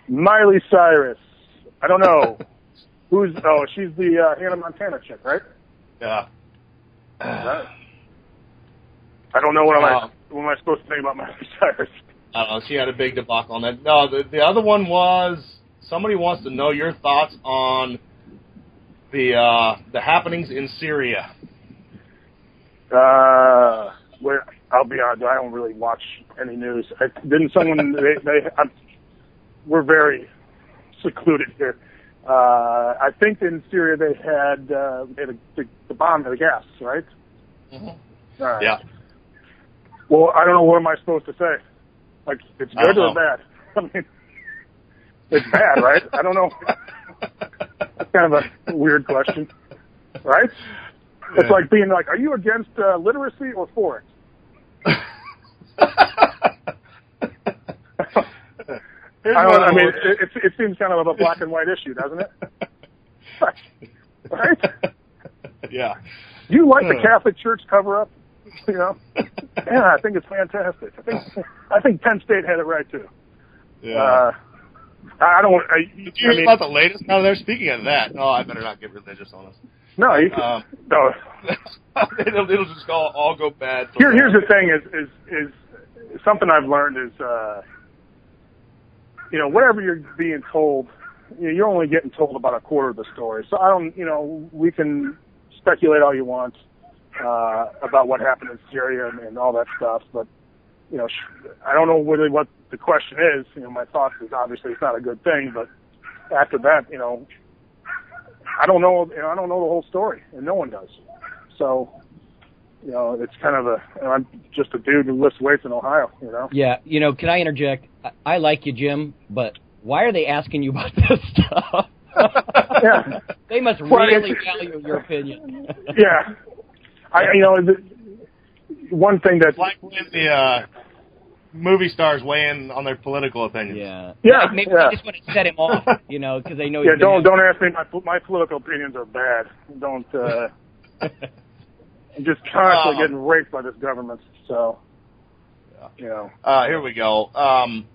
Miley Cyrus. I don't know. Who's oh, she's the uh, Hannah Montana chick, right? Yeah. I don't know what am I Uh, what am I supposed to think about Miley Cyrus. I don't know. She had a big debacle on that. No, the the other one was somebody wants to know your thoughts on the uh, the happenings in Syria. Uh, where I'll be honest, I don't really watch any news. I, didn't someone they they I'm, we're very secluded here. Uh, I think in Syria they had uh, they the, the bomb the gas, right? All right. Yeah. Well, I don't know what am I supposed to say. Like it's good or know. bad? I mean, it's bad, right? I don't know. That's kind of a weird question, right? It's like being like, are you against uh, literacy or for it? Here's I, don't, I mean, it, it, it seems kind of a black and white issue, doesn't it? right? yeah. You like the. Catholic Church cover up? You know? Yeah, I think it's fantastic. I think I think Penn State had it right too. Yeah. Uh, I don't. I, Did you I hear mean, about the latest? No, they're speaking of that. No, I better not get religious on us. no, you, Um, no. it'll, it'll just all, all go bad. Here, here's the thing: is is is something I've learned is, uh, you know, whatever you're being told, you know, you're only getting told about a quarter of the story. So I don't, you know, we can speculate all you want uh, about what happened in Syria and, and all that stuff, but you know, I don't know really what the question is. You know, my thoughts is obviously it's not a good thing, but after that, you know, I don't know. You know, I don't know the whole story, and no one does. So you know, it's kind of a, I'm just a dude who lifts weights in Ohio, you know? Yeah, you know, can I interject? I, I like you, Jim, but why are they asking you about this stuff? Yeah. They must Well, really it's- value your opinion. Yeah. I, you know, the, one thing that, like when the uh, movie stars weigh in on their political opinions. Yeah. Yeah, Maybe yeah. they just want to set him off, you know, because they know yeah, he's don't, don't ask me, my, my political opinions are bad. Don't, uh, I'm just constantly Uh, getting raped by this government, so, you know. Uh, here we go. Um,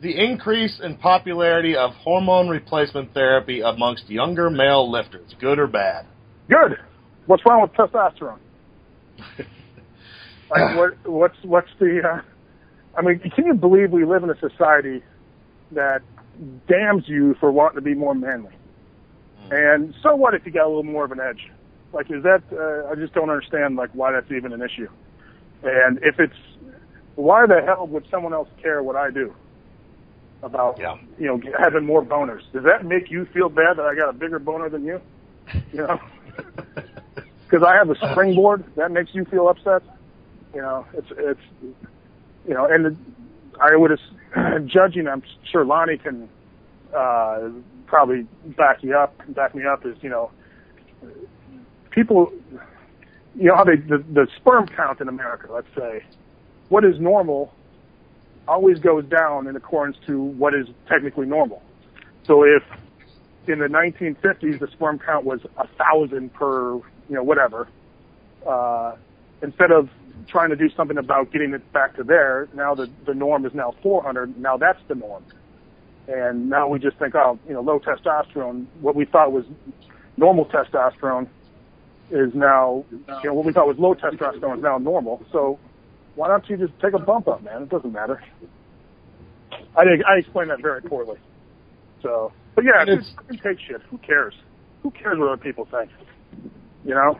the increase in popularity of hormone replacement therapy amongst younger male lifters, good or bad? Good. What's wrong with testosterone? like, what, what's, what's the, uh, I mean, can you believe we live in a society that damns you for wanting to be more manly? And so what if you got a little more of an edge? Like, is that, uh, I just don't understand, like, why that's even an issue. And if it's, why the hell would someone else care what I do about, Yeah. you know, having more boners? Does that make you feel bad that I got a bigger boner than you? You know? because I have a springboard. That makes you feel upset. You know, it's it's you know, and I would judging. I'm sure Lonnie can uh, probably back you up. Back me up is you know, people. You know how they the, the sperm count in America. Let's say, what is normal always goes down in accordance to what is technically normal. So if in the 1950s the sperm count was a thousand per you know whatever uh instead of trying to do something about getting it back to there now the the norm is now 400 now that's the norm and now we just think oh you know low testosterone what we thought was normal testosterone is now you know what we thought was low testosterone is now normal so why don't you just take a bump up man it doesn't matter i think i explained that very poorly so but yeah, And just take shit. Who cares? Who cares what other people think? You know?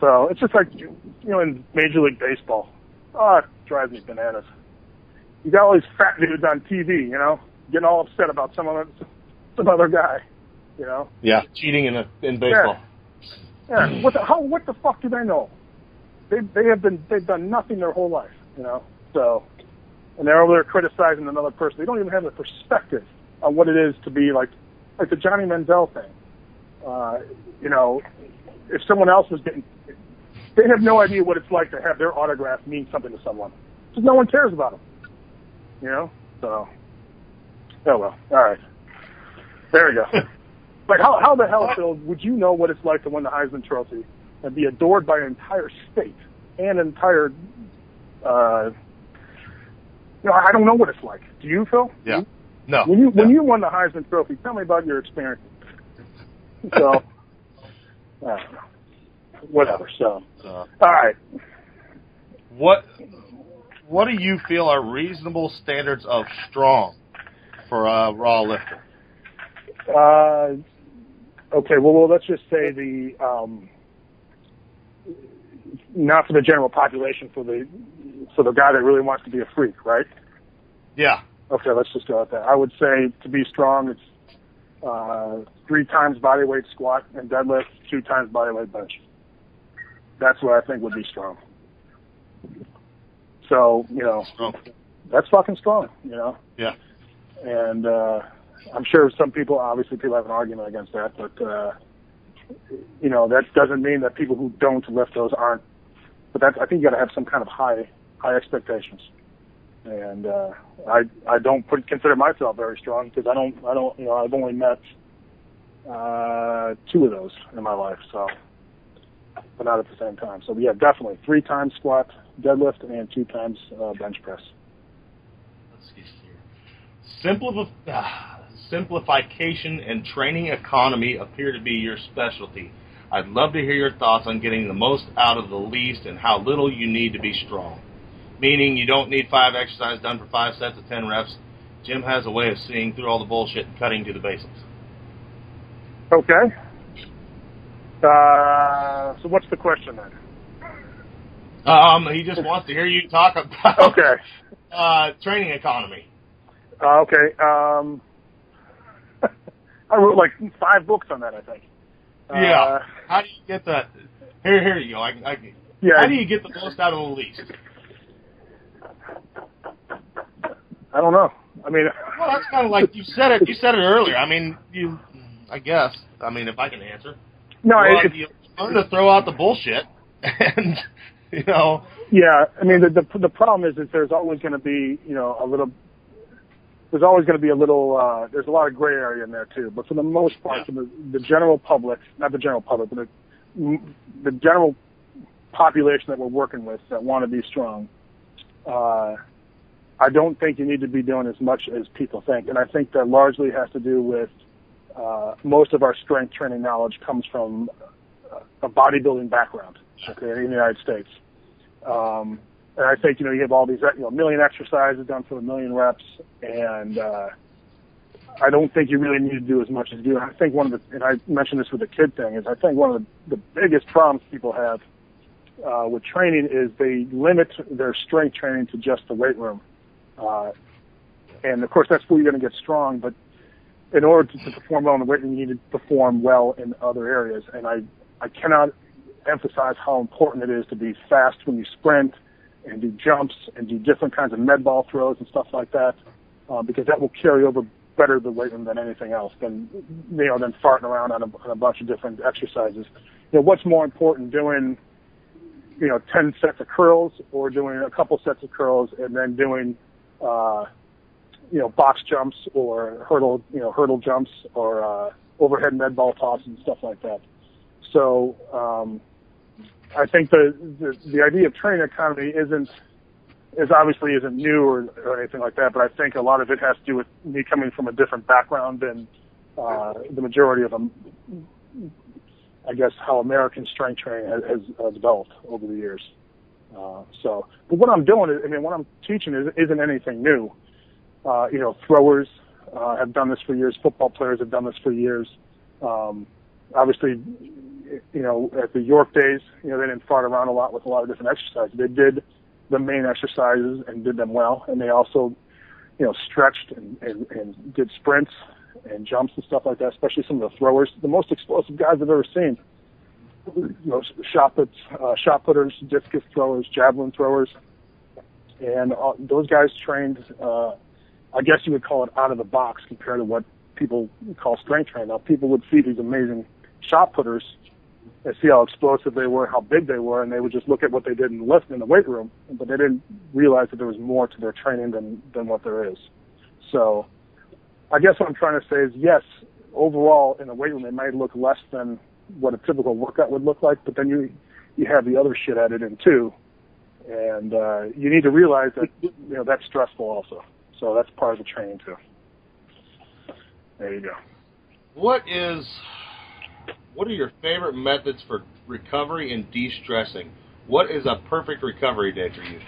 So it's just like you know, in Major League Baseball. Oh, it drives me bananas. You got all these fat dudes on TV, you know, getting all upset about some other some other guy. You know? Yeah, cheating in a, in baseball. Yeah. Yeah, what the how what the fuck do they know? They they have been they've done nothing their whole life, you know. So and they're over there criticizing another person. They don't even have a perspective on what it is to be like like the Johnny Manziel thing. Uh, you know, if someone else was getting, they have no idea what it's like to have their autograph mean something to someone. Because no one cares about them. You know? So, oh well. All right. There we go. like, how, how the hell, Phil, would you know what it's like to win the Heisman Trophy and be adored by an entire state and an entire, uh, you know, I don't know what it's like. Do you, Phil? Yeah. No. When you when no. you won the Heisman Trophy, tell me about your experience. So, uh, whatever. So, Uh, all right. what what do you feel are reasonable standards of strong for a raw lifter? Uh, okay. Well, well, let's just say the um, not for the general population, for the for the guy that really wants to be a freak, right? Yeah. Okay, let's just go with that. I would say to be strong, it's uh, three times body weight squat and deadlift, two times body weight bench. That's what I think would be strong. So you know, Strong. that's fucking strong. You know. Yeah. and uh, I'm sure some people, obviously, people have an argument against that, but uh, you know that doesn't mean that people who don't lift those aren't. But that's, I think you got to have some kind of high high expectations, and uh, I I don't put, consider myself very strong because I don't I don't you know I've only met uh, two of those in my life, so but not at the same time. So yeah, definitely three times squat, deadlift, and two times uh, bench press. Let's see here. Ah, simplification and training economy appear to be your specialty. I'd love to hear your thoughts on getting the most out of the least and how little you need to be strong. Meaning you don't need five exercises done for five sets of ten reps. Jim has a way of seeing through all the bullshit and cutting to the basics. Okay. Uh, so what's the question then? Um, he just wants to hear you talk about Okay. uh, training economy. Uh, okay. Um, I wrote like five books on that, I think. Yeah. Uh, How do you get that? Here, here you go. I, I, yeah. How do you get the most out of the least? I don't know. I mean, Well, that's kind of like you said it. You said it earlier. I mean, you. I guess. I mean, if I can answer. no, well, it, you learn to throw out the bullshit, and you know, yeah. I mean, the the, the problem is that there's always going to be, you know, a little. There's always going to be a little. Uh, there's a lot of gray area in there too. But for the most part, Yeah. for the, the general public, not the general public, but the, the general population that we're working with that want to be strong, uh, I don't think you need to be doing as much as people think. And I think that largely has to do with uh, most of our strength training knowledge comes from a bodybuilding background, okay, in the United States. Um, and I think, you know, you have all these, you know, million exercises done for a million reps, and uh, I don't think you really need to do as much as you do. And I think one of the, and I mentioned this with the kid thing, is I think one of the, the biggest problems people have uh, with training is they limit their strength training to just the weight room. Uh, and of course, that's where you're going to get strong. But in order to, to perform well in the weight room, you need to perform well in other areas. And I, I cannot emphasize how important it is to be fast when you sprint and do jumps and do different kinds of med ball throws and stuff like that, uh, because that will carry over better the weight room than anything else than you know than farting around on a, on a bunch of different exercises. You know, what's more important, doing you know, 10 sets of curls or doing a couple sets of curls and then doing, uh, you know, box jumps or hurdle, you know, hurdle jumps or, uh, overhead med ball tosses and stuff like that. So, um, I think the, the, the idea of training economy isn't, is obviously isn't new or, or anything like that, but I think a lot of it has to do with me coming from a different background than, uh, the majority of them, I guess, how American strength training has, has uh, developed over the years. Uh, so, but what I'm doing is, I mean, what I'm teaching is, isn't anything new. Uh, you know, throwers uh, have done this for years. Football players have done this for years. Um, obviously, you know, at the York days, you know, they didn't fart around a lot with a lot of different exercises. They did the main exercises and did them well, and they also, you know, stretched and, and, and did sprints and jumps and stuff like that. Especially some of the throwers, the most explosive guys I've ever seen. You know, shot puts, uh, shot putters, discus throwers, javelin throwers, and uh, those guys trained. Uh, I guess you would call it out of the box compared to what people call strength training. Now, people would see these amazing shot putters and see how explosive they were, how big they were, and they would just look at what they did in the lift in the weight room, but they didn't realize that there was more to their training than than what there is. So, I guess what I'm trying to say is yes, overall in the weight room they might look less than what a typical workout would look like, but then you you have the other shit added in too, and uh, you need to realize that you know that's stressful also. So that's part of the training too. There you go. What is what are your favorite methods for recovery and de-stressing? What is a perfect recovery day for you?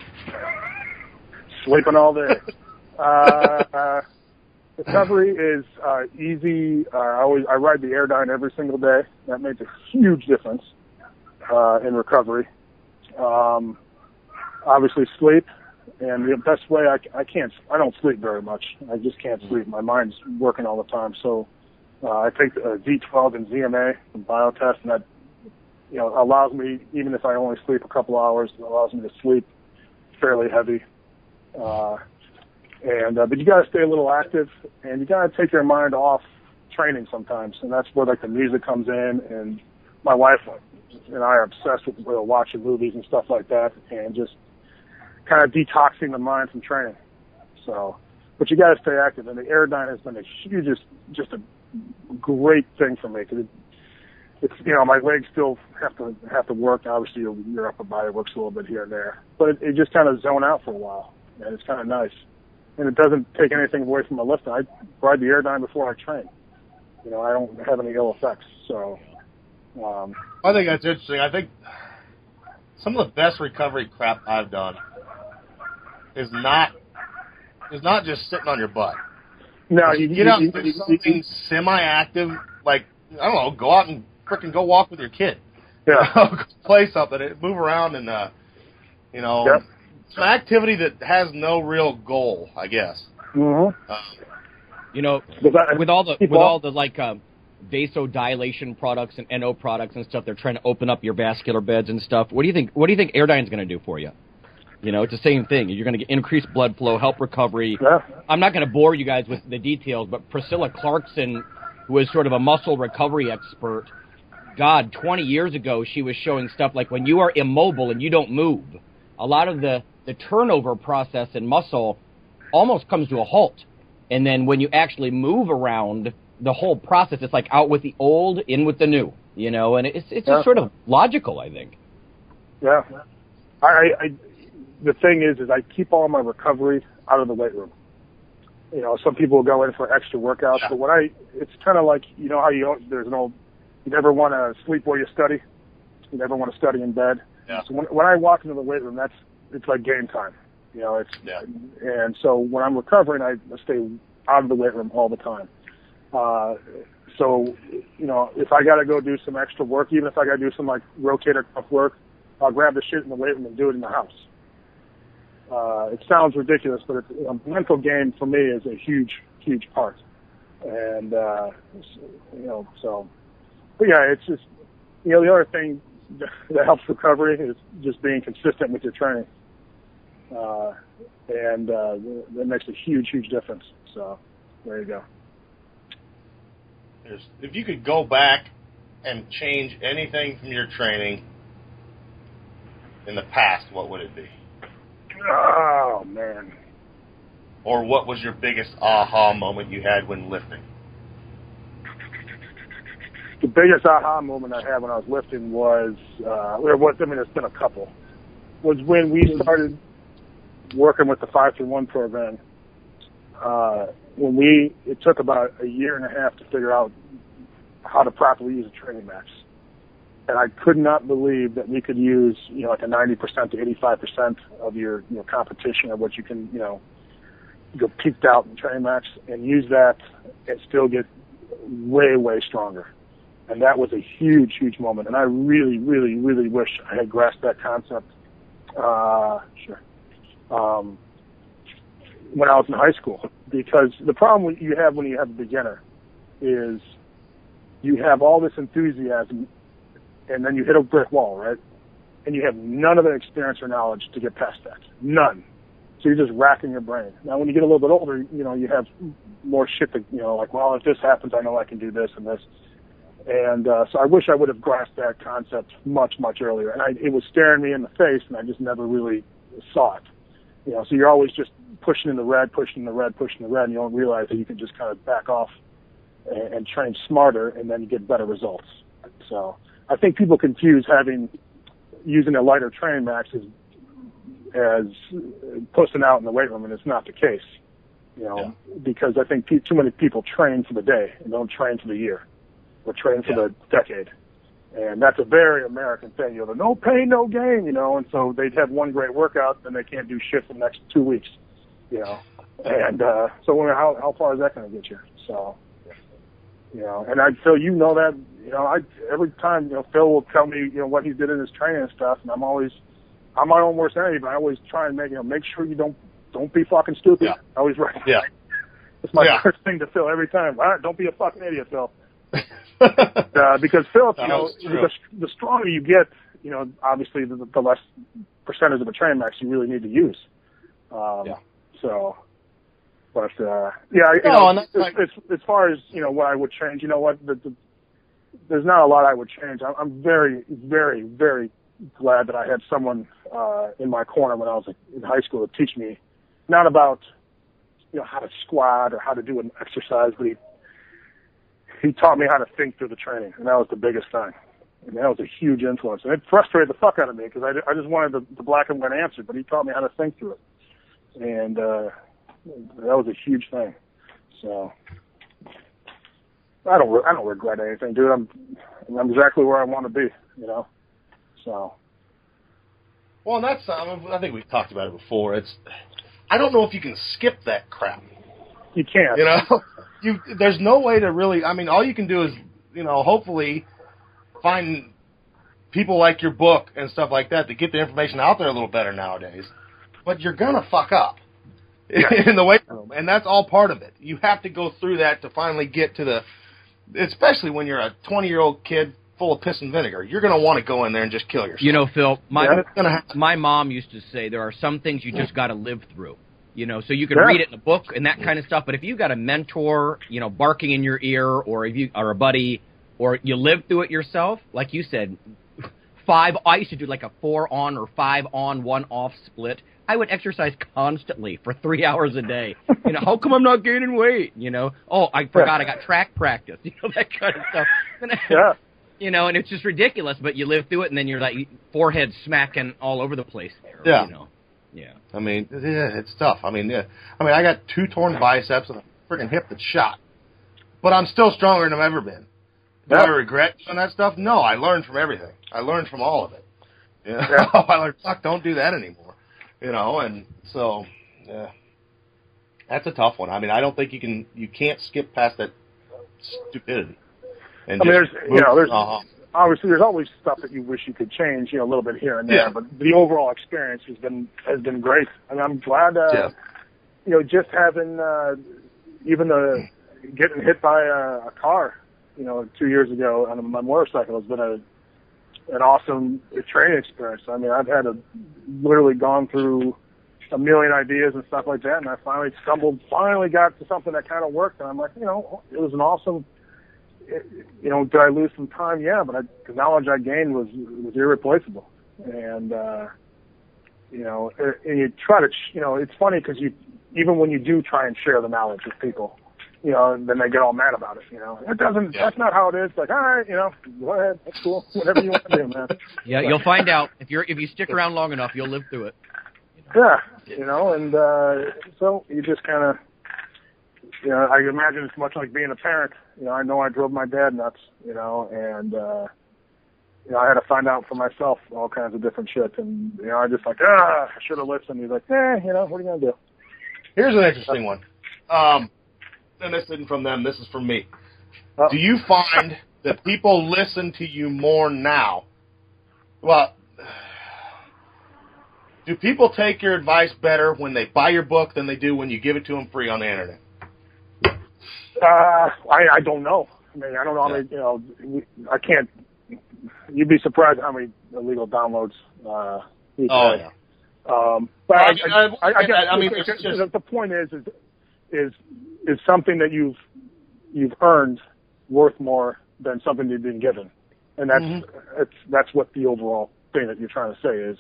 Sleeping all day. uh, uh, recovery is uh, easy. Uh, I always I ride the Airdyne every single day. That makes a huge difference uh, in recovery. Um, obviously, sleep, and the best way I, I can't I don't sleep very much. I just can't sleep. My mind's working all the time. So uh, I take uh, Z12 and ZMA from Biotest, and that you know allows me even if I only sleep a couple hours, it allows me to sleep fairly heavy. Uh, and uh, but you got to stay a little active, and you got to take your mind off training sometimes, and that's where like the music comes in. And my wife and I are obsessed with uh, watching movies and stuff like that, and just kind of detoxing the mind from training. So, but you got to stay active, and the Airdyne has been a huge, just, just a great thing for me because it, it's you know my legs still have to have to work. Obviously, your, upper body works a little bit here and there, but it, it just kind of zone out for a while, and it's kind of nice and it doesn't take anything away from my lifting. I ride the Airdyne before I train. You know, I don't have any ill effects. So, um, I think that's interesting. I think some of the best recovery crap I've done is not is not just sitting on your butt. No, you Get out you, and you, do something semi-active, like I don't know, go out and freaking go walk with your kid. yeah, play something, move around, and uh, you know, Yep. some activity that has no real goal, I guess. Mm-hmm. Uh, You know, with all the with all the like um, vasodilation products and NO products and stuff, they're trying to open up your vascular beds and stuff. What do you think? What do you think Airdyne's going to do for you? You know, it's the same thing. You're going to get increased blood flow, help recovery. Yeah. I'm not going to bore you guys with the details, but Priscilla Clarkson, who is sort of a muscle recovery expert, God, 20 years ago, she was showing stuff like when you are immobile and you don't move, a lot of the, the turnover process in muscle almost comes to a halt. And then when you actually move around, the whole process, it's like out with the old, in with the new, you know, and it's, it's Yeah. just sort of logical, I think. Yeah. I, I, I the thing is, is I keep all my recovery out of the weight room. You know, some people go in for extra workouts, but when I, it's kind of like, you know how you, there's an old, you never want to sleep where you study. You never want to study in bed. Yeah. So when, when I walk into the weight room, that's, it's like game time. You know, it's, Yeah. and so when I'm recovering, I stay out of the weight room all the time. Uh, so, you know, if I got to go do some extra work, even if I got to do some like rotator cuff work, I'll grab the shit in the weight room and do it in the house. Uh, it sounds ridiculous, but it's, a mental game for me is a huge, huge part. And, uh, you know, so, but yeah, it's just, you know, the other thing that helps recovery is just being consistent with your training. Uh, and, uh, that makes a huge, huge difference. So there you go. if you could go back and change anything from your training in the past, what would it be? Oh man. Or what was your biggest aha moment you had when lifting? the biggest aha moment I had when I was lifting was, uh, there was, I mean, there's been a couple, was when we started working with the 531 program. Uh, when we, it took about a year and a half to figure out how to properly use a training max. And I could not believe that we could use, you know, like a 90% to 85% of your, you know, competition or what you can, you know, go peaked out in training max and use that and still get way, way stronger and that was a huge, huge moment. And I really, really, really wish I had grasped that concept. Uh, sure. Um, when I was in high school, because the problem you have when you have a beginner is you have all this enthusiasm, and then you hit a brick wall, right? And you have none of the experience or knowledge to get past that. None. So you're just racking your brain. Now, when you get a little bit older, you know, you have more shit you know, like, well, if this happens, I know I can do this and this. And uh, so I wish I would have grasped that concept much, much earlier. And I, it was staring me in the face, and I just never really saw it. You know, so you're always just pushing in the red, pushing in the red, pushing in the red, and you don't realize that you can just kind of back off and, and train smarter, and then you get better results. So I think people confuse having using a lighter training max as as pushing out in the weight room, and it's not the case. You know, Yeah. because I think too many people train for the day and don't train for the year, or train for Yeah. the decade. And that's a very American thing. You know, the no pain, no gain. You know, and so they'd have one great workout, then they can't do shit for the next two weeks. You know, and uh, so when, how how far is that going to get you? So, you know, and I Phil, you know that. You know, I every time you know Phil will tell me you know what he did in his training and stuff, and I'm always I'm my own worst enemy, but I always try and make you know make sure you don't don't be fucking stupid. Yeah. I always right. Yeah. It's my Yeah. first thing to Phil every time. All right, don't be a fucking idiot, Phil. Uh, because Phil, you know, the, the stronger you get, you know, obviously the, the less percentage of a train max you really need to use. Um, Yeah. So, but uh, yeah, you No, know, and as, like- as, as far as you know, what I would change, you know, what the, the, there's not a lot I would change. I'm, I'm very, very, very glad that I had someone uh, in my corner when I was in high school to teach me not about you know how to squat or how to do an exercise, but he he taught me how to think through the training, and that was the biggest thing. And that was a huge influence, and it frustrated the fuck out of me because I, I just wanted the, the black and white answer, but he taught me how to think through it, and uh, that was a huge thing. So I don't re- I don't regret anything, dude. I'm I'm exactly where I want to be, you know. So Well, and that's um, I think we've talked about it before. It's I don't know if you can skip that crap. you can't. You know, you there's no way to really. I mean, all you can do is you know hopefully find people like your book and stuff like that to get the information out there a little better nowadays. But you're gonna fuck up in the weight room, and that's all part of it. You have to go through that to finally get to the. Especially when you're a 20 year old kid full of piss and vinegar, you're gonna want to go in there and just kill yourself. You know, Phil, my And it's gonna happen. my mom used to say there are some things you just got to live through. You know, so you can Yeah. read it in a book and that kind of stuff, but if you got a mentor, you know, barking in your ear, or if you or a buddy, or you live through it yourself, like you said, five. I used to do like a four on or five on, one off split. I would exercise constantly for three hours a day. You know, how come I'm not gaining weight? You know, oh, I forgot I got track practice. You know, that kind of stuff. Yeah. You know, and it's just ridiculous, but you live through it, and then you're like forehead smacking all over the place. There, Yeah. You know. Yeah. I mean, yeah, it's tough. I mean, yeah. I mean, I got two torn biceps and a freaking hip that's shot, but I'm still stronger than I've ever been. Do I Yeah. regret doing that stuff? No, I learned from everything. I learned from all of it. You know? Yeah. I learned, fuck, don't do that anymore. You know, and so, yeah, that's a tough one. I mean, I don't think you can, you can't skip past that stupidity. And I mean, there's you know there's uh-huh. obviously there's always stuff that you wish you could change, you know, a little bit here and there, Yeah. but the overall experience has been has been great, and I'm glad. Uh, Yeah. You know, just having uh, even the getting hit by a, a car, you know, two years ago on my motorcycle has been a an awesome training experience. I mean, I've had a literally gone through a million ideas and stuff like that, and I finally stumbled, finally got to something that kind of worked, and I'm like, you know, it was an awesome It, you know, did I lose some time? Yeah, but I, the knowledge I gained was was irreplaceable. And uh, you know, and you try to, you know, it's funny because you even when you do try and share the knowledge with people, you know, and then they get all mad about it. You know, it doesn't. Yeah. That's not how it is. Like, all right, you know, go ahead, that's cool, whatever you want to do, man. Yeah, you'll find out if you're if you stick around long enough, you'll live through it. Yeah, you know, and uh, so you just kind of, you know, I imagine it's much like being a parent. You know, I know I drove my dad nuts, you know, and uh, you know, I had to find out for myself all kinds of different shit, and you know, I just like, ah, I should have listened. He's like, eh, you know, what are you gonna do? Here's an interesting one. Um, and this isn't from them. This is from me. Oh. Do you find that people listen to you more now? Well, do people take your advice better when they buy your book than they do when you give it to them free on the internet? Uh, I I don't know. I mean, I don't know how many. You know, I can't. You'd be surprised how many illegal downloads uh, Oh yeah, Um, but I, I mean, I, I- I, I guess I mean, the- it's just- the point is, is is is something that you've you've earned worth more than something you've been given, and that's Mm-hmm. it's that's what the overall thing that you're trying to say is,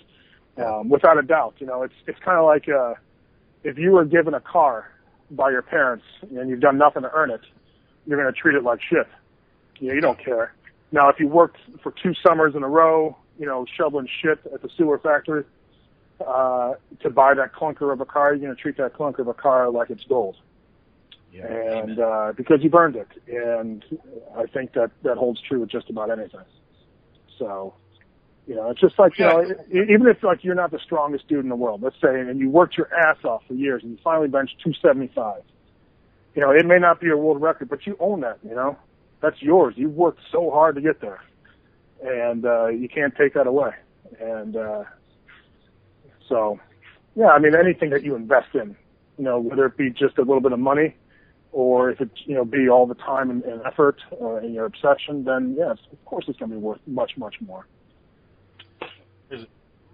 um, without a doubt. You know, it's it's kind of like uh, if you were given a car by your parents and you've done nothing to earn it, you're going to treat it like shit. You know, you don't care. Now, if you worked for two summers in a row, you know, shoveling shit at the sewer factory, uh, to buy that clunker of a car, you're going to treat that clunker of a car like it's gold. and, uh, because you've earned it. And I think that that holds true with just about anything. So, you know, it's just like, you know, even if like you're not the strongest dude in the world, let's say, and you worked your ass off for years and you finally bench 275, you know, it may not be a world record, but you own that, you know, that's yours. You've worked so hard to get there and, uh, you can't take that away. And, uh, so, yeah, I mean, anything that you invest in, you know, whether it be just a little bit of money or if it, you know, be all the time and, and effort uh, and your obsession, then yes, of course it's going to be worth much, much more.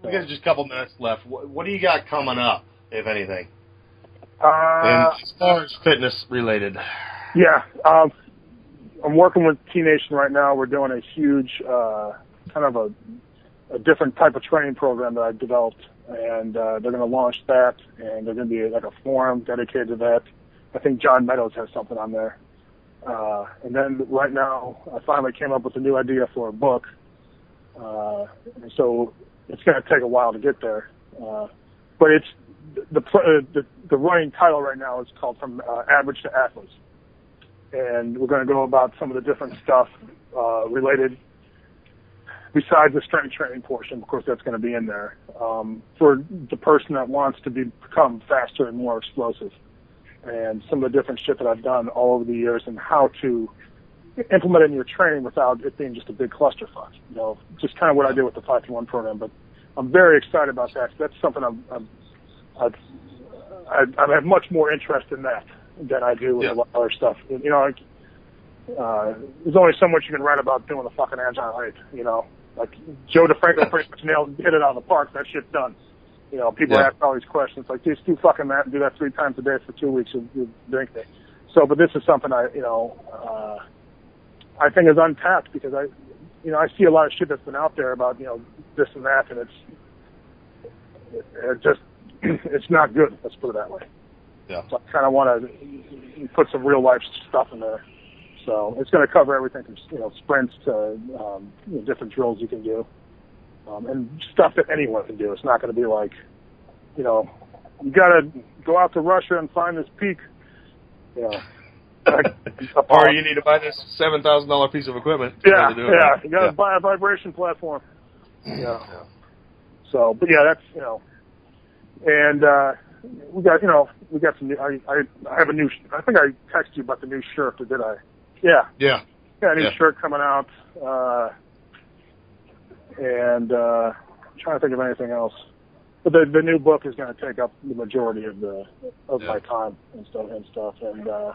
We got just a couple minutes left. What, what do you got coming up, if anything? Uh, and as far as fitness related, Yeah, um, I'm working with T Nation right now. We're doing a huge, uh, kind of a, a different type of training program that I've developed, and uh, they're going to launch that, and they're going to be like a forum dedicated to that. I think John Meadows has something on there. Uh, and then right now, I finally came up with a new idea for a book. Uh, and so it's going to take a while to get there. Uh, but it's the, the the running title right now is called From uh, Average to Athlete, and we're going to go about some of the different stuff uh, related. Besides the strength training portion, of course, that's going to be in there um, for the person that wants to be, become faster and more explosive, and some of the different shit that I've done all over the years and how to implement it in your training without it being just a big clusterfuck. You know, just kind of what I did with the five to one program. But I'm very excited about that. That's something I'm, I'm I've, I, I have much more interest in that than I do with Yeah. a lot of other stuff. You know, like, uh, there's only so much you can write about doing the fucking agile height. You know, like Joe DeFranco pretty much nailed hit it out of the park. That shit's done. You know, people Yeah. ask all these questions like, just do fucking that and do that three times a day for two weeks and you drink me. So, but this is something I, you know, uh, I think is untapped because I, you know, I see a lot of shit that's been out there about, you know, this and that and it's, it, it just, it's not good. Let's put it that way. Yeah. So I kind of want to put some real life stuff in there. So it's going to cover everything from you know sprints to um, you know, different drills you can do, um, and stuff that anyone can do. It's not going to be like, you know, you got to go out to Russia and find this peak. You know, or you need to buy this seven thousand dollar piece of equipment. to yeah, to do it, yeah. right? You got to buy a vibration platform. Yeah. So, but yeah, that's you know, and uh, we got you know we got some. New, I I I have a new. I think I texted you about the new shirt, or did I? Yeah, Yeah. got a new Yeah. shirt coming out, uh, and uh, I'm trying to think of anything else. But the the new book is going to take up the majority of the of my time and stuff and stuff. And uh,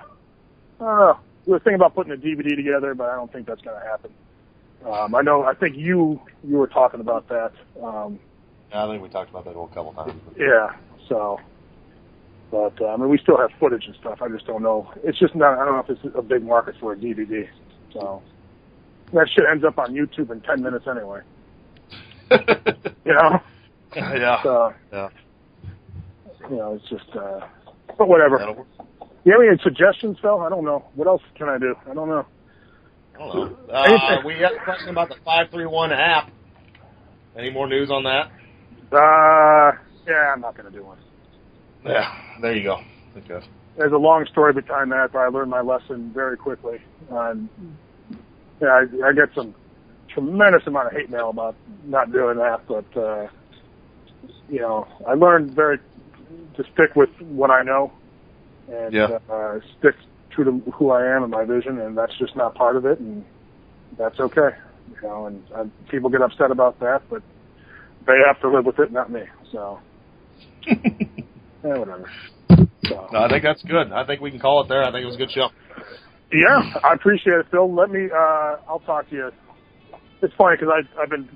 I don't know. We were thinking about putting a DVD together, but I don't think that's going to happen. Um, I know. I think you you were talking about that. Um, Yeah, I think we talked about that a couple times. yeah. So, but uh, I mean, we still have footage and stuff. I just don't know. It's just not. I don't know if it's a big market for a DVD. So that shit ends up on YouTube in ten minutes anyway. You know. yeah. So Yeah. you know, it's just. uh But whatever. You have any suggestions, Phil? I don't know. What else can I do? I don't know. I don't know. Uh, we got a question about the 531 app. Any more news on that? Uh, yeah, I'm not going to do one. Yeah, there you go. Okay. there's a long story behind that, but I learned my lesson very quickly. Um, yeah, I, I get some tremendous amount of hate mail about not doing that, but uh, you know, I learned very to stick with what I know and Yeah. uh, stick true to who I am and my vision, and that's just not part of it, and that's okay. You know, and uh, people get upset about that, but they have to live with it, not me. So, yeah, whatever. So. No, I think that's good. I think we can call it there. I think it was a good show. Yeah, I appreciate it, Phil. Let me. uh I'll talk to you. It's funny because I I've been.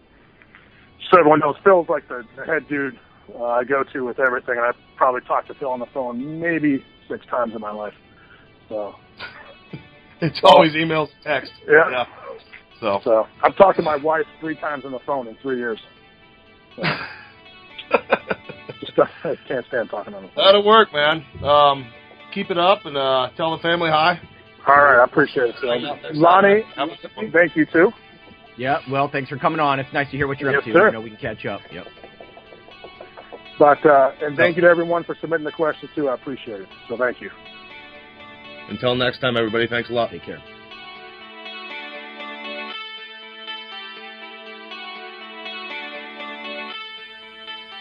So everyone knows Phil's like the, the head dude uh, I go to with everything, and I probably talked to Phil on the phone maybe six times in my life. So It's always emails, text. Yeah. So, so I've talked to my wife three times on the phone in three years. So, just I can't stand talking on the phone. that'll work, man. Um, keep it up and uh, tell the family hi. All right, I appreciate it. So, Lonnie, Have a good one. thank you too. Yeah, well, thanks for coming on. It's nice to hear what you're up Yes, to. sir. You know, we can catch up. Yep. But uh, and thank you to everyone for submitting the questions too. I appreciate it. So thank you. Until next time, everybody. Thanks a lot. Take care.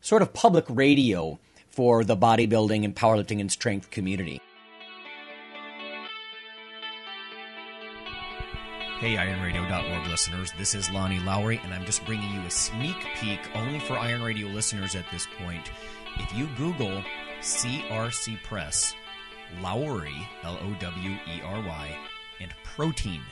sort of public radio for the bodybuilding and powerlifting and strength community. Hey, IronRadio.org listeners, this is Lonnie Lowery, and I'm just bringing you a sneak peek only for Iron Radio listeners at this point. If you Google CRC Press, Lowry, L O W E R Y, and protein,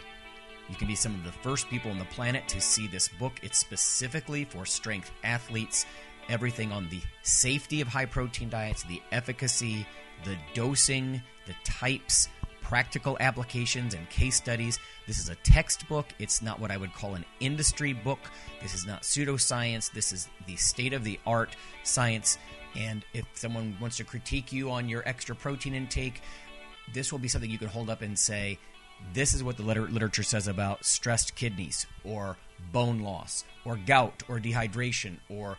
you can be some of the first people on the planet to see this book. It's specifically for strength athletes, everything on the safety of high protein diets, the efficacy, the dosing, the types, practical applications, and case studies. This is a textbook. It's not what I would call an industry book. This is not pseudoscience. This is the state of the art science. And if someone wants to critique you on your extra protein intake, this will be something you can hold up and say, this is what the liter- literature says about stressed kidneys or bone loss or gout or dehydration or